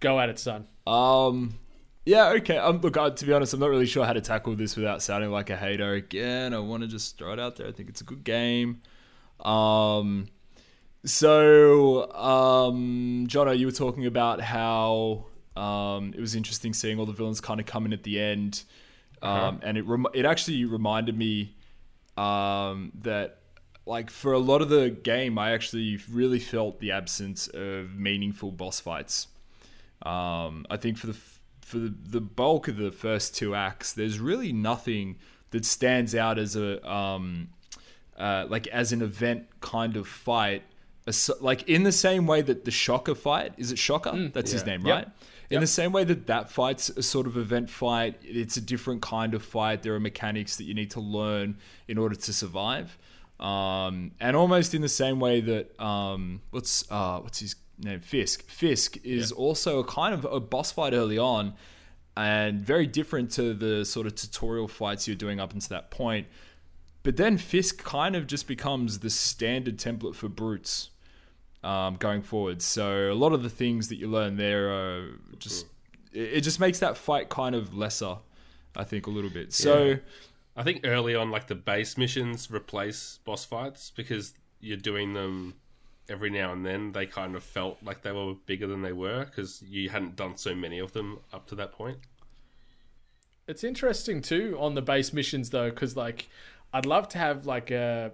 Go at it, son. Um, yeah, okay. Um, look, to be honest, I'm not really sure how to tackle this without sounding like a hater. Again, I want to just throw it out there. I think it's a good game. Um, so, um, Jono, you were talking about how um, it was interesting seeing all the villains kind of come in at the end, um, and it rem- it actually reminded me um, that like for a lot of the game, I actually really felt the absence of meaningful boss fights. Um, I think for the f- for the, the bulk of the first two acts, there's really nothing that stands out as a um, uh, like as an event kind of fight. Like in the same way that the Shocker fight is it Shocker? That's his name, Yep. In the same way that that fight's a sort of event fight, it's a different kind of fight. There are mechanics that you need to learn in order to survive, um, and almost in the same way that um, what's uh, what's his name? Fisk. Fisk is also a kind of a boss fight early on, and very different to the sort of tutorial fights you're doing up until that point. But then Fisk kind of just becomes the standard template for brutes um, going forward. So a lot of the things that you learn there are just it it just makes that fight kind of lesser, I think, a little bit. So I think early on, like the base missions replace boss fights because you're doing them every now and then. They kind of felt like they were bigger than they were because you hadn't done so many of them up to that point. It's interesting too on the base missions though, because like I'd love to have like a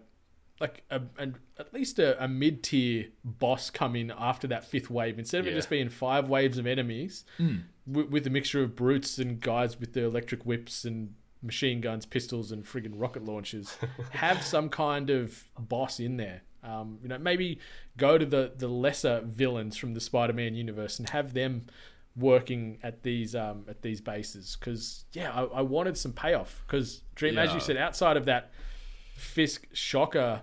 like a, an at least a, a mid tier boss come in after that fifth wave. Instead of it just being five waves of enemies with, with a mixture of brutes and guys with the electric whips and machine guns, pistols, and friggin' rocket launchers. have some kind of boss in there. Um, you know, maybe go to the the lesser villains from the Spider-Man universe and have them working at these um, at these bases. Because yeah, I, I wanted some payoff. Because Dream, as you said, outside of that Fisk Shocker,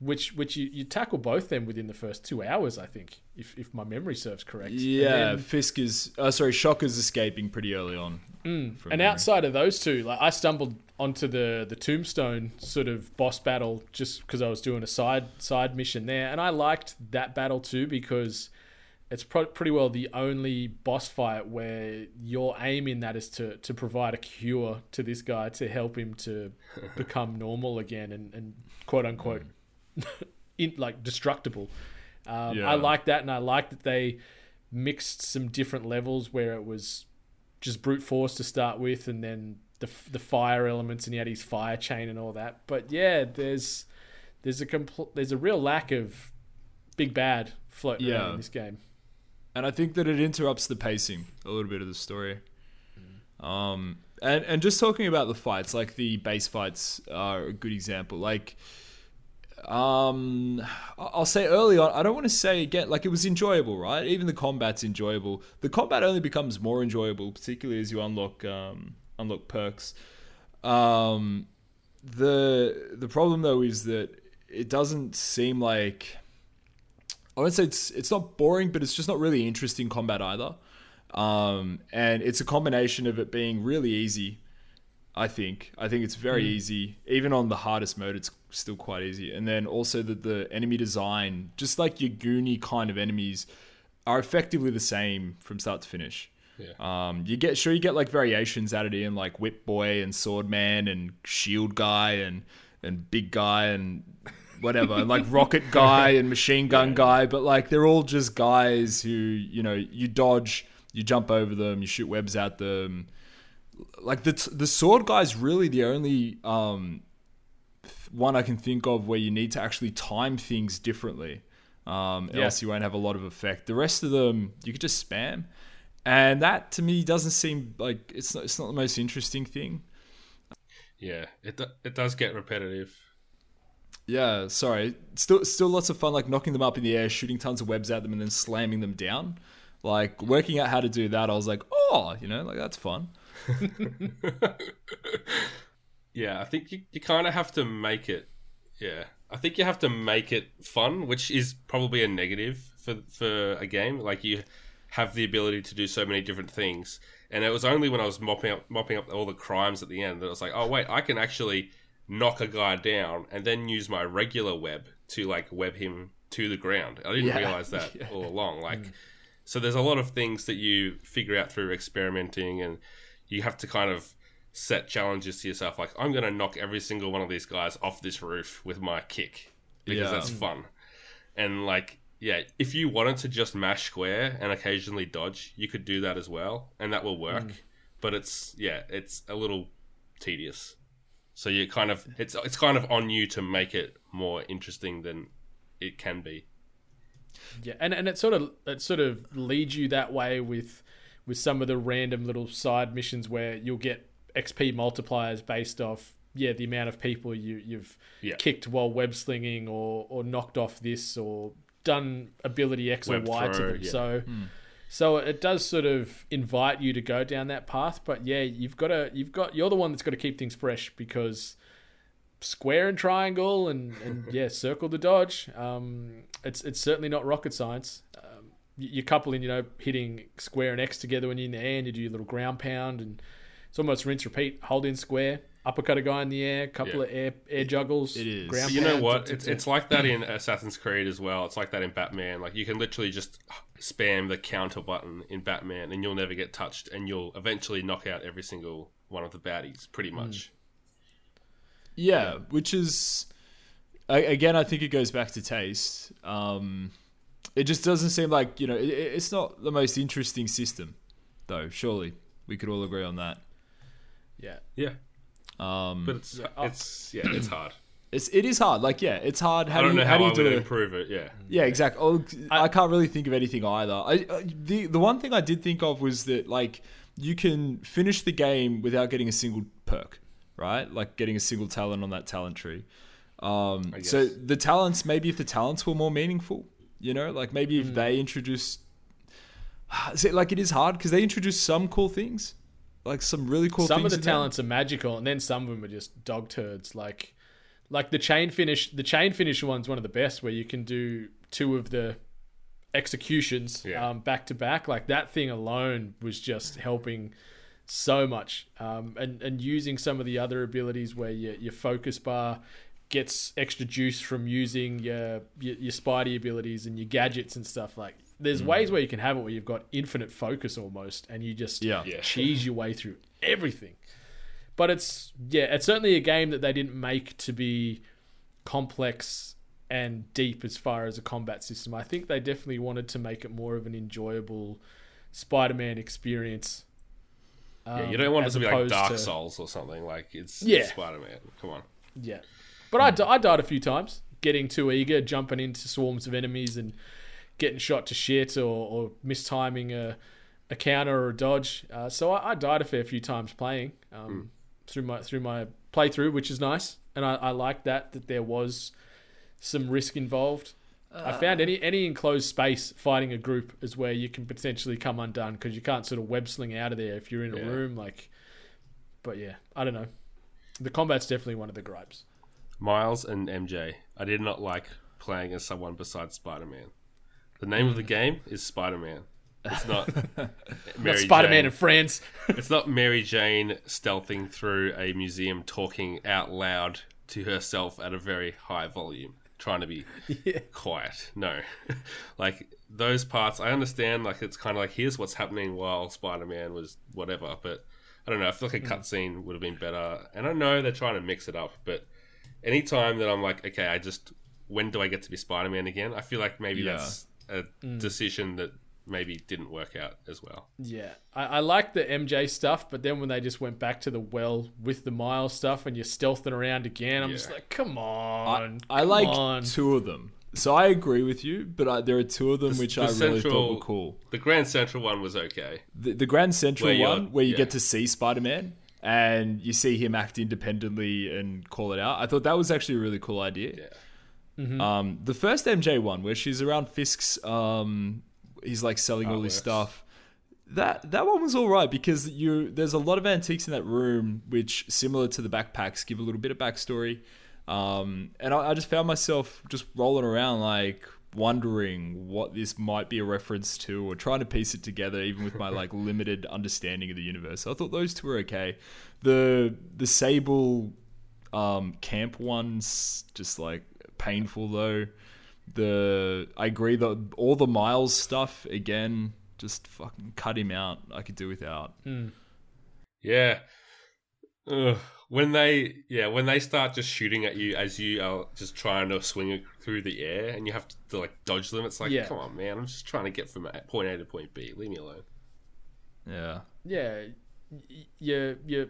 which which you, you tackle both them within the first two hours, I think, if if my memory serves correct. Yeah, then- Fisk is uh, sorry, Shocker's escaping pretty early on. from and memory. outside of those two, like I stumbled onto the the Tombstone sort of boss battle just because I was doing a side side mission there, and I liked that battle too because it's pro- pretty well the only boss fight where your aim in that is to to provide a cure to this guy to help him to become normal again and, and quote unquote in, like destructible. Um, Yeah. I like that, and I like that they mixed some different levels where it was just brute force to start with, and then the the fire elements, and he had his fire chain and all that. But yeah, there's there's a compl- there's a real lack of big bad floating around in this game. and I think that it interrupts the pacing a little bit of the story. Um, and and just talking about the fights, like the base fights are a good example. Like, Um, I'll say early on. I don't want to say again. Like it was enjoyable, right? Even the combat's enjoyable. The combat only becomes more enjoyable, particularly as you unlock um, unlock perks. Um, the the problem though is that it doesn't seem like I won't say it's it's not boring, but it's just not really interesting combat either. Um, and it's a combination of it being really easy. I think I think it's very easy. Even on the hardest mode, it's still quite easy. And then also that the enemy design, just like your Goonie kind of enemies, are effectively the same from start to finish. Yeah. Um, you get sure you get like variations added in, like Whip Boy and Sword Man and Shield Guy and and Big Guy and whatever, and like Rocket Guy and Machine Gun Guy, but like they're all just guys who you know you dodge, you jump over them, you shoot webs at them. Like the the Sword Guy's really the only um one I can think of where you need to actually time things differently. Um, Yeah. else you won't have a lot of effect. The rest of them you could just spam, and that to me doesn't seem like it's not, it's not the most interesting thing. Yeah, it do- it does get repetitive. Yeah, sorry. Still, still lots of fun, like knocking them up in the air, shooting tons of webs at them, and then slamming them down. Like working out how to do that, I was like, oh, you know, like that's fun. Yeah, I think you, you kind of have to make it. Yeah, I think you have to make it fun, which is probably a negative for for a game. Like you have the ability to do so many different things, and it was only when I was mopping up mopping up all the crimes at the end that I was like, oh wait, I can actually knock a guy down and then use my regular web to like web him to the ground. I didn't Yeah. realize that all along. Like, mm. so there's a lot of things that you figure out through experimenting, and you have to kind of set challenges to yourself. Like, I'm going to knock every single one of these guys off this roof with my kick because Yeah. that's fun. And like, yeah, if you wanted to just mash square and occasionally dodge, you could do that as well, and that will work. Mm. But it's yeah, it's a little tedious. So you kind of it's it's kind of on you to make it more interesting than it can be. Yeah, and and it sort of it sort of leads you that way with with some of the random little side missions where you'll get XP multipliers based off yeah the amount of people you you've Yeah. kicked while web slinging or or knocked off this or done ability X Web or Y to them. yeah. So so it does sort of invite you to go down that path, but yeah, you've got to you've got you're the one that's got to keep things fresh because square and triangle and, and yeah, circle the dodge. Um, it's it's certainly not rocket science. Um, you, you couple in, you know, hitting square and X together when you're in the air, and you do your little ground pound, and it's almost rinse repeat. Hold in square, uppercut a guy in the air, couple Yeah. of air air juggles. It is. Ground you know what? tick, tick, It's it's like that in Assassin's Creed as well. It's like that in Batman. Like you can literally just spam the counter button in Batman, and you'll never get touched, and you'll eventually knock out every single one of the baddies, pretty much. Yeah, which is again, I think it goes back to taste. Um, it just doesn't seem like you know, it, it's not the most interesting system, though. Surely we could all agree on that. yeah. Yeah, Um, but it's it's yeah, it's hard. it's it is hard. Like, yeah, it's hard. How I don't do you, know how, how, do you I do would it? improve it. Yeah, Yeah, exactly. Oh, I, can't really think of anything either. I, I the the one thing I did think of was that like you can finish the game without getting a single perk, right? Like getting a single talent on that talent tree. Um, so the talents, maybe if the talents were more meaningful, you know, like maybe if they introduce, See, like it is hard because they introduce some cool things, like some really cool. some of the talents are magical, and then some of them are just dog turds. Like, like the chain finish. The chain finish one's one of the best, where you can do two of the executions Yeah. um, back to back. Like that thing alone was just helping so much, um, and and using some of the other abilities where your your focus bar gets extra juice from using your your, your spidey abilities and your gadgets and stuff like. There's ways where you can have it where you've got infinite focus almost, and you just Yeah. Yeah. cheese your way through everything. But it's yeah, it's certainly a game that they didn't make to be complex and deep as far as a combat system. I think they definitely wanted to make it more of an enjoyable Spider-Man experience. yeah. um, You don't want it to be like Dark to- Souls or something. Like it's Yeah. Spider Man. Come on. Yeah, but I, I died a few times, getting too eager, jumping into swarms of enemies and getting shot to shit, or, or mistiming a, a counter or a dodge. Uh, so I, I died a fair few times playing um, through my through my playthrough, which is nice, and I, I like that that there was some risk involved. I found any any enclosed space fighting a group is where you can potentially come undone because you can't sort of web sling out of there if you're in a Yeah. room. Like, but yeah, I don't know. The combat's definitely one of the gripes. Miles and MJ. I did not like playing as someone besides Spider Man. The name of the game is Spider Man. It's not Mary Spider Man and friends. It's not Mary Jane stealthing through a museum talking out loud to herself at a very high volume, trying to be quiet. No. like those parts, I understand, like it's kind of like here's what's happening while Spider Man was whatever, but I don't know. I feel like a cutscene would have been better. And I know they're trying to mix it up, but anytime that I'm like, okay, I just, when do I get to be Spider Man again? I feel like maybe Yeah. that's a hmm. decision that maybe didn't work out as well. Yeah, I, I like the MJ stuff, but then when they just went back to the well with the Miles stuff and you're stealthing around again, I'm just like, come on, I come like on. two of them. So I agree with you, but I, there are two of them which the I really thought were cool. The Grand Central one was okay. The, the Grand Central Where one, where you yeah. get to see Spider Man and you see him act independently and call it out. I thought that was actually a really cool idea. Yeah. Um, the first MJ one, where she's around Fisk's, um, he's like selling all his stuff. That that one was all right because you there's a lot of antiques in that room, which similar to the backpacks give a little bit of backstory. Um, and I, I just found myself just rolling around like wondering what this might be a reference to or trying to piece it together even with my like limited understanding of the universe. So I thought those two were okay. The the Sable um, camp ones just like painful though. The I agree that all the Miles stuff again just fucking cut him out. I could do without. Yeah. Ugh. When they, yeah, when they start just shooting at you as you are just trying to swing it through the air, and you have to, to, like dodge them, it's like, Yeah. come on, man! I'm just trying to get from point A to point B. Leave me alone. Yeah. yeah, you're you're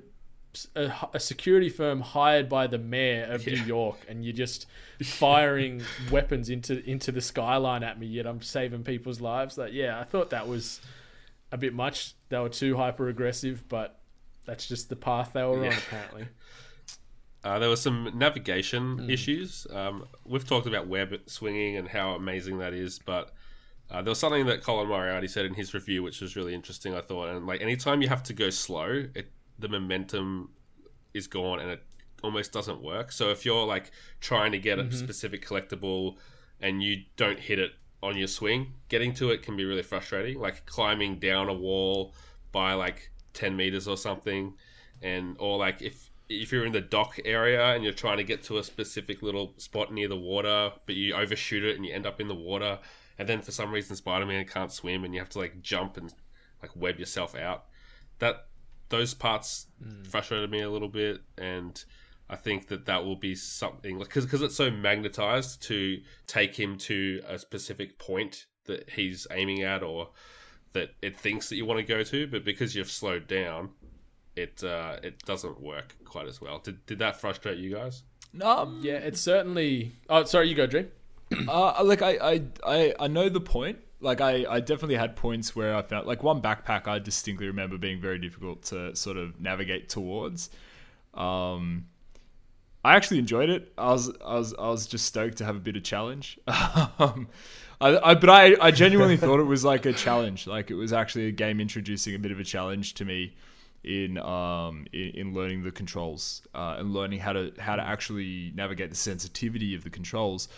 a, a security firm hired by the mayor of New York, and you're just firing weapons into into the skyline at me. Yet I'm saving people's lives. Like, yeah, I thought that was a bit much. They were too hyper aggressive, but that's just the path they were on. Apparently, Uh, there were some navigation issues. Um, we've talked about web swinging and how amazing that is, but uh, there was something that Colin Moriarty said in his review, which was really interesting. I thought, and like anytime you have to go slow, it the momentum is gone and it almost doesn't work. So if you're like trying to get a specific collectible and you don't hit it on your swing, getting to it can be really frustrating. Like climbing down a wall by like ten meters or something, and or like if if you're in the dock area and you're trying to get to a specific little spot near the water, but you overshoot it and you end up in the water, and then for some reason Spider-Man can't swim and you have to like jump and like web yourself out. That those parts hmm. frustrated me a little bit, and I think that that will be something because because it's so magnetized to take him to a specific point that he's aiming at or that it thinks that you want to go to, but because you've slowed down, it uh, it doesn't work quite as well. Did did that frustrate you guys? Um, yeah, it's certainly. Oh, sorry, you go, Dream. Uh, like I, I, I, I know the point. Like I, I definitely had points where I felt like one backpack I distinctly remember being very difficult to sort of navigate towards. Um, I actually enjoyed it. I was, I was, I was just stoked to have a bit of challenge. um, I, I, but I, I genuinely thought it was like a challenge. Like it was actually a game introducing a bit of a challenge to me in um in, in learning the controls uh, and learning how to how to actually navigate the sensitivity of the controls.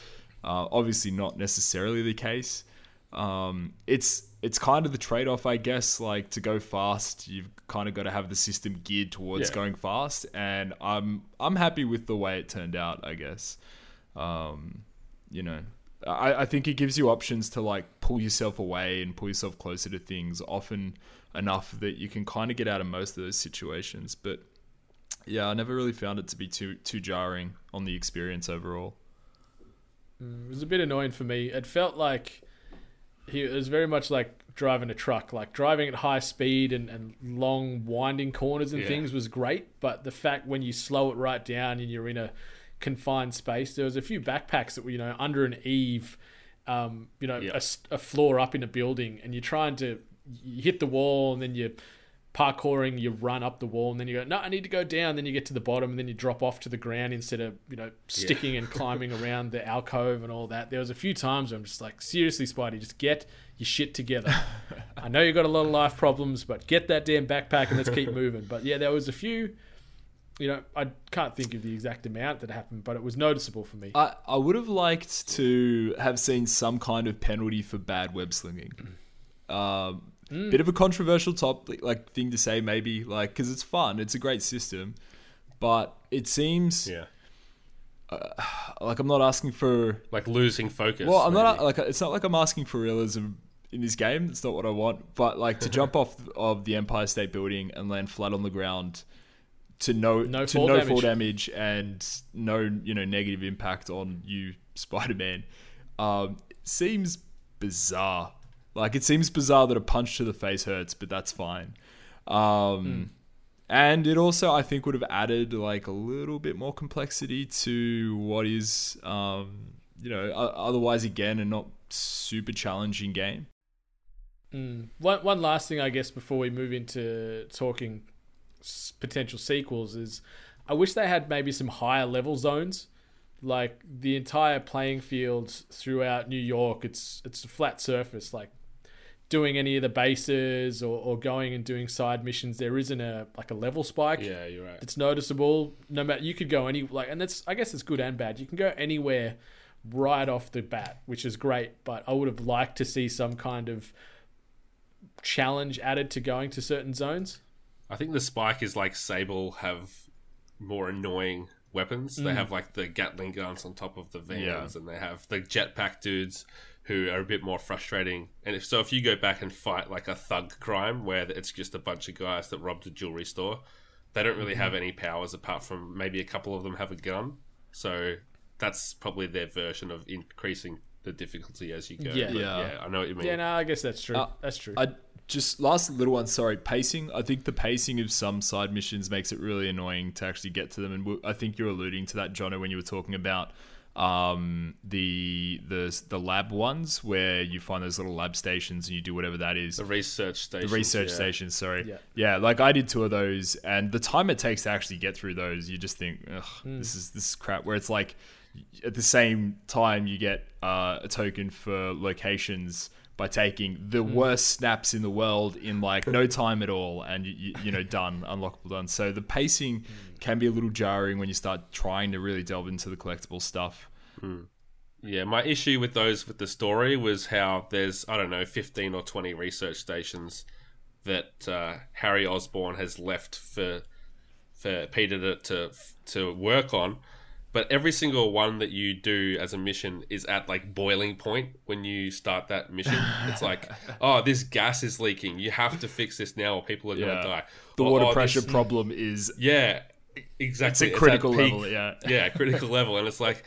Uh, obviously, not necessarily the case. Um, it's it's kind of the trade off, I guess. Like to go fast, you've kind of got to have the system geared towards Yeah. going fast, and I'm I'm happy with the way it turned out. I guess. Um, you know, I, I think it gives you options to like pull yourself away and pull yourself closer to things often enough that you can kind of get out of most of those situations. But yeah, I never really found it to be too too jarring on the experience overall. Mm, it was a bit annoying for me. It felt like he it was very much like driving a truck, like driving at high speed and, and long winding corners and Yeah. things was great. But the fact when you slow it right down and you're in a confined space, there was a few backpacks that were you know under an eave, um, you know, Yeah. a a, floor up in a building, and you're trying to you hit the wall and then you parkouring, you run up the wall, and then you go, no, I need to go down. Then you get to the bottom, and then you drop off to the ground instead of you know sticking and climbing around the alcove and all that. There was a few times where I'm just like, seriously, Spidey, just get your shit together. I know you got a lot of life problems, but get that damn backpack and let's keep moving. But yeah, there was a few. You know, I can't think of the exact amount that happened, but it was noticeable for me. I, I would have liked to have seen some kind of penalty for bad web slinging. Mm. Um, mm. Bit of a controversial topic, like thing to say, maybe, like because it's fun, it's a great system, but it seems Yeah. Uh, like I'm not asking for. Like losing focus. Well, I'm not like it's not like I'm asking for realism in this game. It's not what I want. But like to jump off of the Empire State Building and land flat on the ground to no, No to fall no damage. fall damage and no you know negative impact on you, Spider Man, um, seems bizarre. Like it seems bizarre that a punch to the face hurts, but that's fine. Um, And it also, I think, would have added like a little bit more complexity to what is, um, you know, otherwise again a not super challenging game. Mm. One one last thing, I guess, before we move into talking potential sequels is, I wish they had maybe some higher level zones, like the entire playing field throughout New York. It's it's a flat surface, like doing any of the bases or, or going and doing side missions. There isn't a like a level spike. Yeah, you're right. it's noticeable. No matter you could go any like, and that's I guess it's good and bad. You can go anywhere right off the bat, which is great. But I would have liked to see some kind of challenge added to going to certain zones. I think the spike is like Sable have more annoying weapons. They mm. have like the Gatling guns on top of the vans, Yeah. and they have the jetpack dudes who are a bit more frustrating. And if so, if you go back and fight like a thug crime where it's just a bunch of guys that robbed a jewelry store, they don't really mm-hmm. have any powers apart from maybe a couple of them have a gun. So that's probably their version of increasing the difficulty as you go. Yeah. Yeah. yeah, I know what you mean. Yeah, no, I guess that's true. Uh, that's true. I just last little one. Sorry, pacing. I think the pacing of some side missions makes it really annoying to actually get to them. And I think you're alluding to that, Jono, when you were talking about um, the the the lab ones where you find those little lab stations and you do whatever that is. The research station. The research stations, sorry. Yeah. Yeah. like I did two of those, and the time it takes to actually get through those, you just think, Ugh, Hmm. this is this is crap. Where it's like, at the same time, you get uh, a token for locations by taking the Hmm. worst snaps in the world in like no time at all, and you, you, you know, done, unlockable done. So the pacing Hmm. can be a little jarring when you start trying to really delve into the collectible stuff. Yeah, my issue with those with the story was how there's I don't know 15 or 20 research stations that uh, Harry Osborn has left for for Peter to, to to work on, but every single one that you do as a mission is at like boiling point when you start that mission. It's like, oh, this gas is leaking. You have to fix this now, or people are gonna die. The Or, water "Oh, pressure this- problem is yeah, e- it's exactly. a at critical peak- level. Yeah. yeah, critical level. And it's like,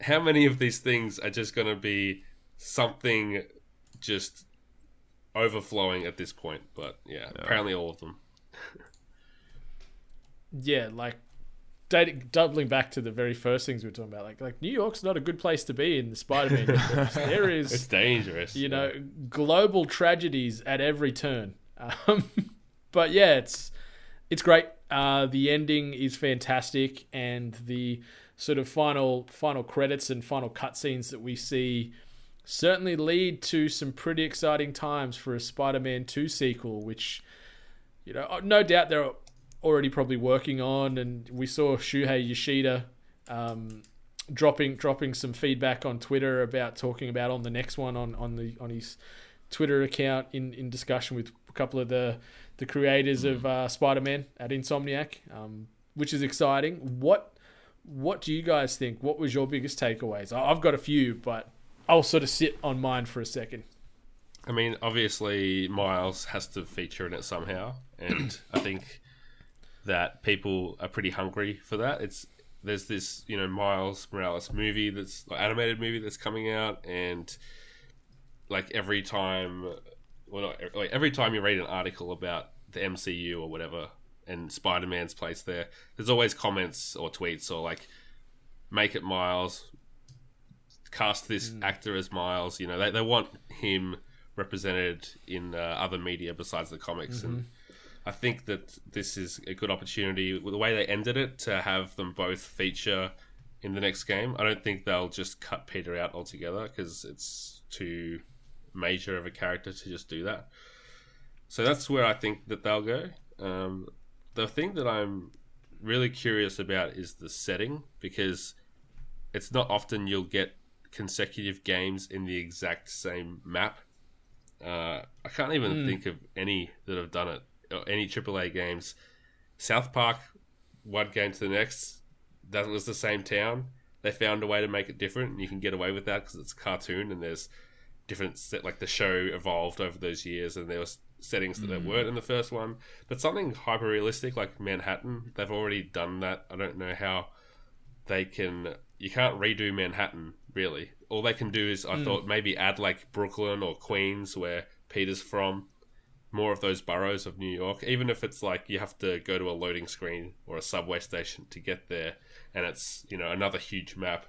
how many of these things are just going to be something just overflowing at this point? But yeah, apparently all of them. yeah, like dating, doubling back to the very first things we were talking about, like like New York's not a good place to be in the Spider-Man universe. There It's dangerous. you know, global tragedies at every turn. Um, but yeah, it's it's great. Uh, the ending is fantastic, and the sort of final final credits and final cutscenes that we see certainly lead to some pretty exciting times for a Spider-Man 2 sequel, which you know, uh, no doubt they're already probably working on. And we saw Shuhei Yoshida um, dropping dropping some feedback on Twitter about talking about on the next one on on the on his Twitter account in in discussion with a couple of the the creators of uh, Spider-Man at Insomniac, um, which is exciting. What what do you guys think? What was your biggest takeaways? I've got a few, but I'll sort of sit on mine for a second. I mean, obviously, Miles has to feature in it somehow, and I think that people are pretty hungry for that. It's there's this you know Miles Morales movie that's animated movie that's coming out, and like every time, well, not, like every time you read an article about the MCU or whatever, and Spider Man's place there, there's always comments or tweets or like, make it Miles, cast this actor as Miles. You know, they, they want him represented in uh, other media besides the comics. And I think that this is a good opportunity with the way they ended it to have them both feature in the next game. I don't think they'll just cut Peter out altogether because it's too major of a character to just do that. So that's where I think that they'll go. Um, the thing that I'm really curious about is the setting because it's not often you'll get consecutive games in the exact same map. Uh, I can't even think of any that have done it, any AAA games. South Park, one game to the next, that was the same town. They found a way to make it different, and you can get away with that because it's a cartoon and there's different set. Like the show evolved over those years, and there was settings that there mm. weren't in the first one. But something hyper realistic like Manhattan, they've already done that. I don't know how they can. You can't redo Manhattan really. All they can do is, I mm. thought, maybe add like Brooklyn or Queens, where Peter's from. More of those boroughs of New York, even if it's like you have to go to a loading screen or a subway station to get there, and it's you know another huge map.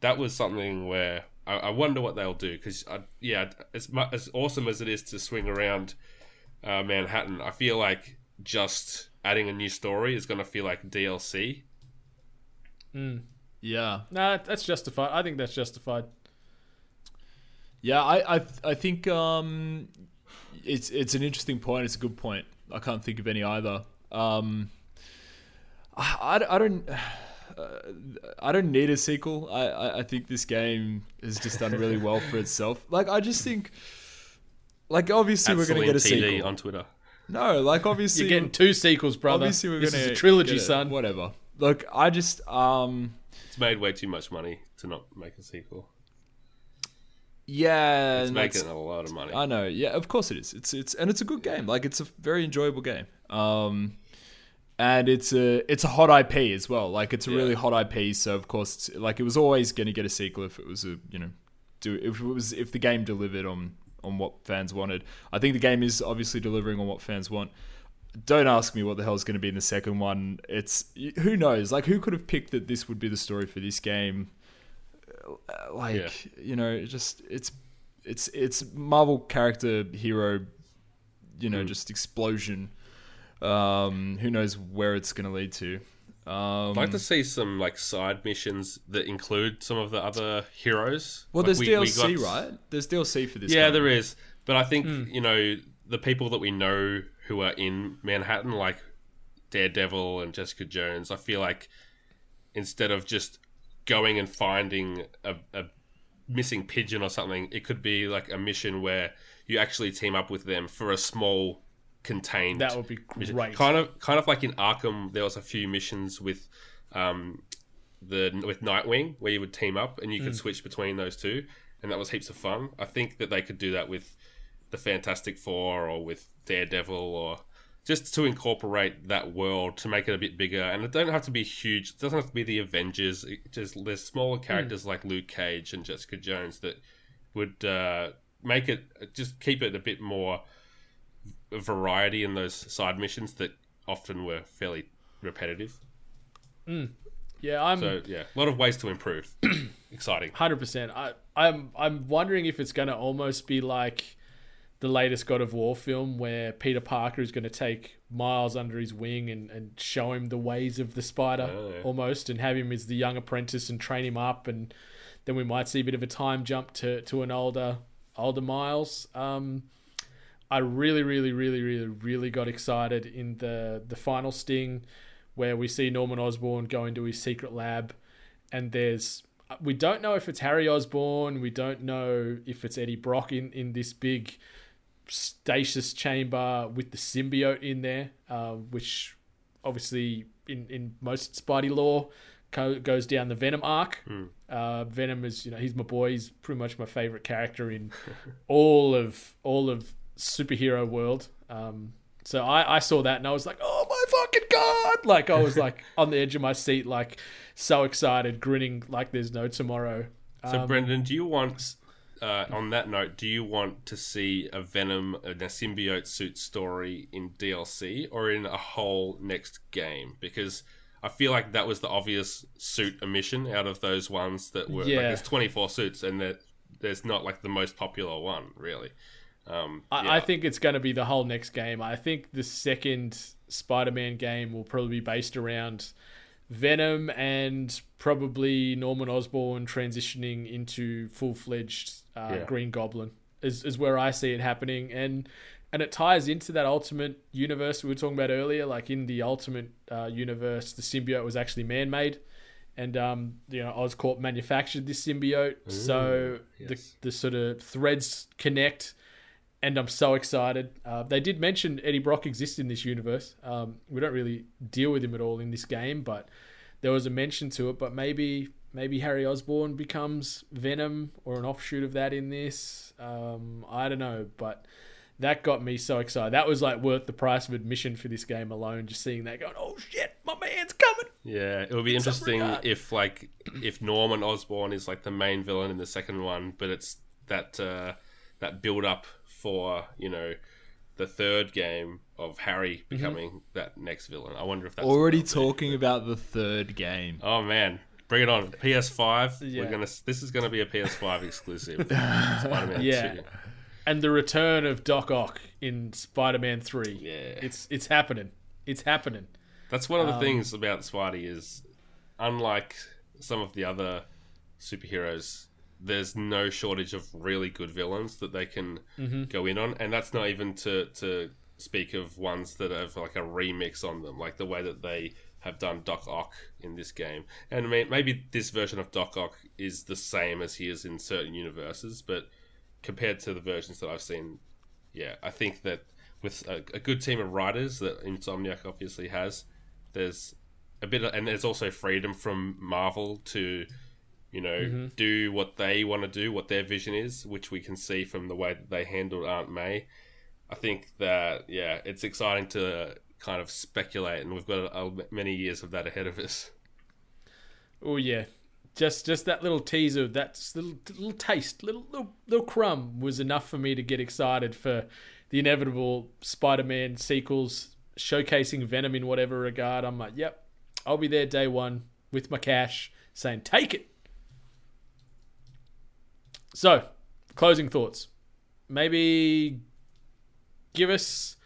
That was something where I, I wonder what they'll do because yeah, as mu- as awesome as it is to swing around uh, Manhattan, I feel like just adding a new story is going to feel like DLC. Mm. Yeah, Nah, that's justified. I think that's justified. yeah. I I I think um, it's it's an interesting point. It's a good point. I can't think of any either. Um, I, I, I don't. Uh, I don't need a sequel. I, I, I think this game has just done really well for itself. Like I just think, like obviously At we're gonna get a sequel. on Twitter. No, like obviously You're getting two sequels, brother. obviously we're this gonna is a trilogy, son. Whatever. Look, I just um It's made way too much money to not make a sequel. Yeah, It's making that's- a lot of money. I know. Yeah, of course it is. It's it's and it's a good game. Like it's a very enjoyable game. Um, and it's a it's a hot IP as well. Like it's a really hot IP. So of course, it's, like it was always going to get a sequel if it was a you know do if it was if the game delivered on on what fans wanted. I think the game is obviously delivering on what fans want. Don't ask me what the hell is going to be in the second one. It's who knows. Like who could have picked that this would be the story for this game? Uh, Like Yeah. you know, just it's it's it's Marvel character hero, you know, just explosion. Um, who knows where it's going to lead to? Um, I'd like to see some like side missions that include some of the other heroes. well, Like, there's we- we DLC, got- right? There's DLC for this. Yeah, game. there is. But I think Hmm. you know the people that we know who are in Manhattan, like Daredevil and Jessica Jones. I feel like instead of just going and finding a, a missing pigeon or something, it could be like a mission where you actually team up with them for a small contained. That would be mission. great. Kind of, kind of like in Arkham, there was a few missions with um, the with Nightwing where you would team up and you could switch between those two, and that was heaps of fun. I think that they could do that with the Fantastic Four or with Daredevil or just to incorporate that world to make it a bit bigger. And it don't have to be huge. It doesn't have to be the Avengers. It just there's smaller Hmm. characters like Luke Cage and Jessica Jones that would uh, make it just keep it a bit more variety in those side missions that often were fairly repetitive. Yeah, I'm So yeah, a lot of ways to improve. Exciting. Hundred percent. I I'm I'm wondering if it's going to almost be like the latest God of War film, where Peter Parker is going to take Miles under his wing and, and show him the ways of the spider, Oh, almost, and have him as the young apprentice and train him up, and then we might see a bit of a time jump to to an older older Miles. Um, I really, really, really, really, really got excited in the the final sting where we see Norman Osborn go into his secret lab, and there's we don't know if it's Harry Osborn, we don't know if it's Eddie Brock in in this big stasis chamber with the symbiote in there, uh, which obviously in in most Spidey lore co- goes down the Venom arc. Uh, Venom is you know he's my boy. He's pretty much my favorite character in all of all of superhero world. Um, so I, I saw that and I was like, oh my fucking god! Like I was like on the edge of my seat, like so excited, grinning like there's no tomorrow. So Brendan, do you want uh, on that note, do you want to see a Venom and a symbiote suit story in DLC or in a whole next game? Because I feel like that was the obvious suit omission out of those ones that were like Yeah. there's 24 suits and that there's not like the most popular one really. Um, I, yeah. I think it's going to be the whole next game. I think the second Spider-Man game will probably be based around Venom and probably Norman Osborn transitioning into full-fledged uh, Yeah. Green Goblin is, is where I see it happening, and and it ties into that Ultimate universe we were talking about earlier. Like in the Ultimate uh, universe, the symbiote was actually man-made, and um, you know Oscorp manufactured this symbiote, so yes. the the sort of threads connect and I'm so excited. Uh, they did mention Eddie Brock exists in this universe. Um, we don't really deal with him at all in this game, but there was a mention to it. But maybe maybe Harry Osborn becomes Venom or an offshoot of that in this. Um, I don't know, but that got me so excited. That was like worth the price of admission for this game alone. Just seeing that going, oh shit, my man's coming. Yeah, it would be some interesting if like if Norman Osborn is like the main villain in the second one, but it's that uh, that build up for you know the third game of Harry Mm-hmm. becoming that next villain. I wonder if that's Already what it'll be. talking about the third game. Oh man, bring it on! PS5. Yeah. We're gonna. This is gonna be a PS5 exclusive. Spider-Man Yeah. 2. And the return of Doc Ock in Spider-Man Three. Yeah. it's it's happening. It's happening. That's one of Um, the things about Spidey is, unlike some of the other superheroes, there's no shortage of really good villains that they can Mm-hmm. go in on, and that's not even to to speak of ones that have like a remix on them, like the way that they have done Doc Ock in this game. And I mean, maybe this version of Doc Ock is the same as he is in certain universes, but compared to the versions that I've seen, yeah, I think that with a, a good team of writers that Insomniac obviously has, there's a bit of, and there's also freedom from Marvel to, you know, mm-hmm. do what they want to do, what their vision is, which we can see from the way that they handled Aunt May. I think that yeah, it's exciting to kind of speculate, and we've got many years of that ahead of us. Oh yeah, just just that little teaser, that little little taste, little little little crumb was enough for me to get excited for the inevitable Spider-Man sequels showcasing Venom in whatever regard. I'm like, yep, I'll be there day one with my cash, saying take it. So, closing thoughts. Maybe give us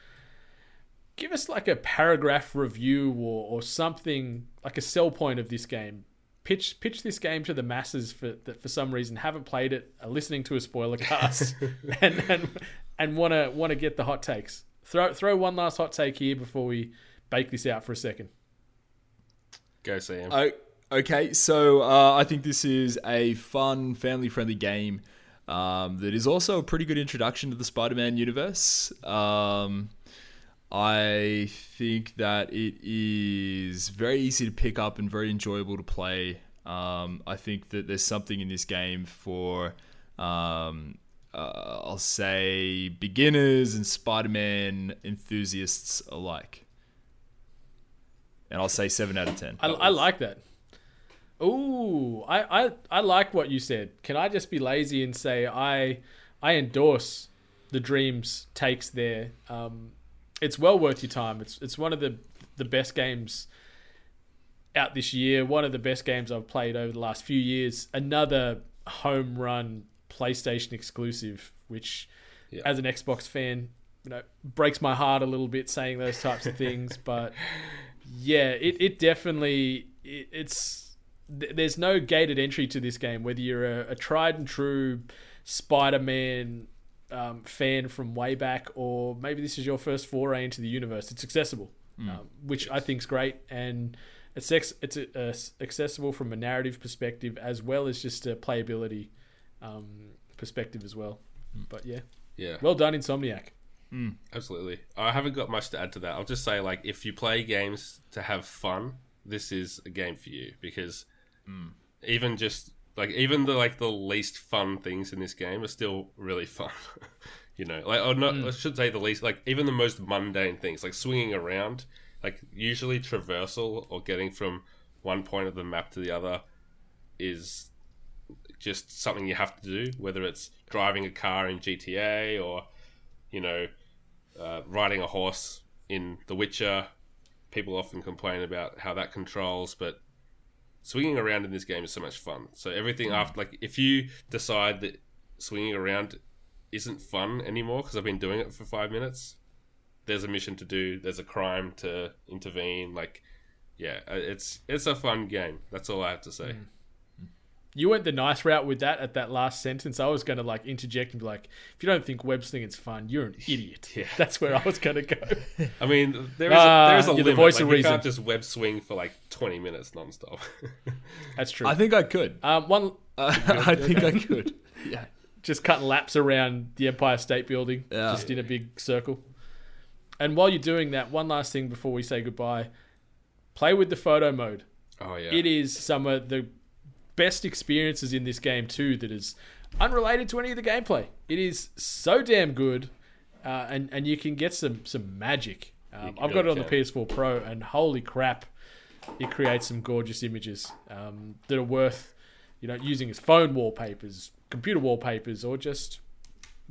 give us like a paragraph review or, or something like a sell point of this game. Pitch pitch this game to the masses for that for some reason haven't played it, are listening to a spoiler cast, and and and want to want to get the hot takes. Throw throw one last hot take here before we bake this out for a second. Go Sam. O- okay, so uh, I think this is a fun, family-friendly game um, that is also a pretty good introduction to the Spider-Man universe. Um, I think that it is very easy to pick up and very enjoyable to play. Um, I think that there's something in this game for, um, uh, I'll say, beginners and Spider-Man enthusiasts alike. And I'll say seven out of ten. I, I like that. Ooh, I, I I like what you said. Can I just be lazy and say I I endorse the dreams takes there. Um, it's well worth your time. It's it's one of the the best games out this year. One of the best games I've played over the last few years. Another home run PlayStation exclusive, which Yeah. as an Xbox fan, you know, breaks my heart a little bit saying those types of things. But yeah, it, it definitely it, it's th- there's no gated entry to this game. Whether you're a, a tried and true Spider-Man um, fan from way back, or maybe this is your first foray into the universe, it's accessible, um, which I think is great, and it's ex- it's uh, s- accessible from a narrative perspective as well as just a playability um, perspective as well. But yeah, yeah. well done, Insomniac. Absolutely. I haven't got much to add to that. I'll just say, like, if you play games to have fun, this is a game for you because even just like even the like the least fun things in this game are still really fun. you know, like or not. I should say the least. Like even the most mundane things, like swinging around, like usually traversal or getting from one point of the map to the other, is just something you have to do. Whether it's driving a car in GTA or you know, uh, riding a horse in The Witcher. People often complain about how that controls, but swinging around in this game is so much fun. So everything after, like, if you decide that swinging around isn't fun anymore because I've been doing it for five minutes. There's a mission to do. There's a crime to intervene. Like, yeah, uh, it's it's a fun game. That's all I have to say. Mm. You went the nice route with that at that last sentence. I was going to like interject and be like, if you don't think web slinging's fun, you're an idiot. Yeah. That's where I was going to go. I mean, there is Ah, a, there is a you're the limit. voice like, of you reason. can't just web swing for like 20 minutes nonstop. That's true. I think I could. um, one I think I could. Yeah. just cutting laps around the Empire State Building, Yeah. just in a big circle. And while you're doing that, one last thing before we say goodbye: play with the photo mode. oh yeah, It is some of the best experiences in this game too. That is unrelated to any of the gameplay. It is so damn good, uh, and and you can get some some magic. Um, I've got it on the. PS4 Pro, and holy crap, it creates some gorgeous images um, that are worth you know using as phone wallpapers, computer wallpapers, or just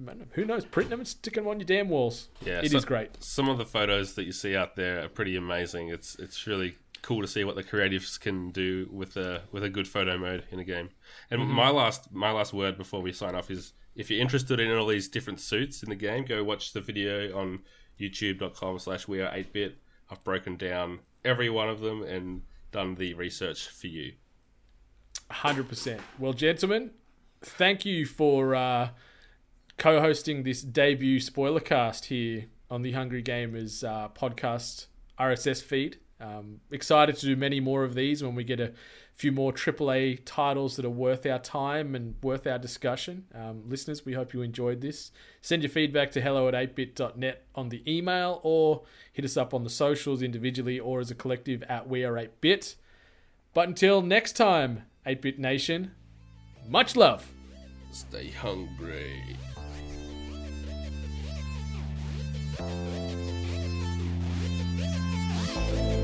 I don't know, who knows, printing them and sticking them on your damn walls. Yeah, it is so- great. Some of the photos that you see out there are pretty amazing. It's it's really cool to see what the creatives can do with a with a good photo mode in a game. And Mm-hmm. my last my last word before we sign off is if you're interested in all these different suits in the game, go watch the video on youtube.com slash we are 8bit. I've broken down every one of them and done the research for you. Hundred percent. Well, gentlemen, thank you for uh, co-hosting this debut spoiler cast here on the Hungry Gamers uh, podcast RSS feed. Um, excited to do many more of these when we get a few more AAA titles that are worth our time and worth our discussion. Um, listeners, we hope you enjoyed this. Send your feedback to hello at 8bit.net on the email or hit us up on the socials individually or as a collective at We Are 8bit. But until next time, 8 Bit Nation, much love. Stay hungry.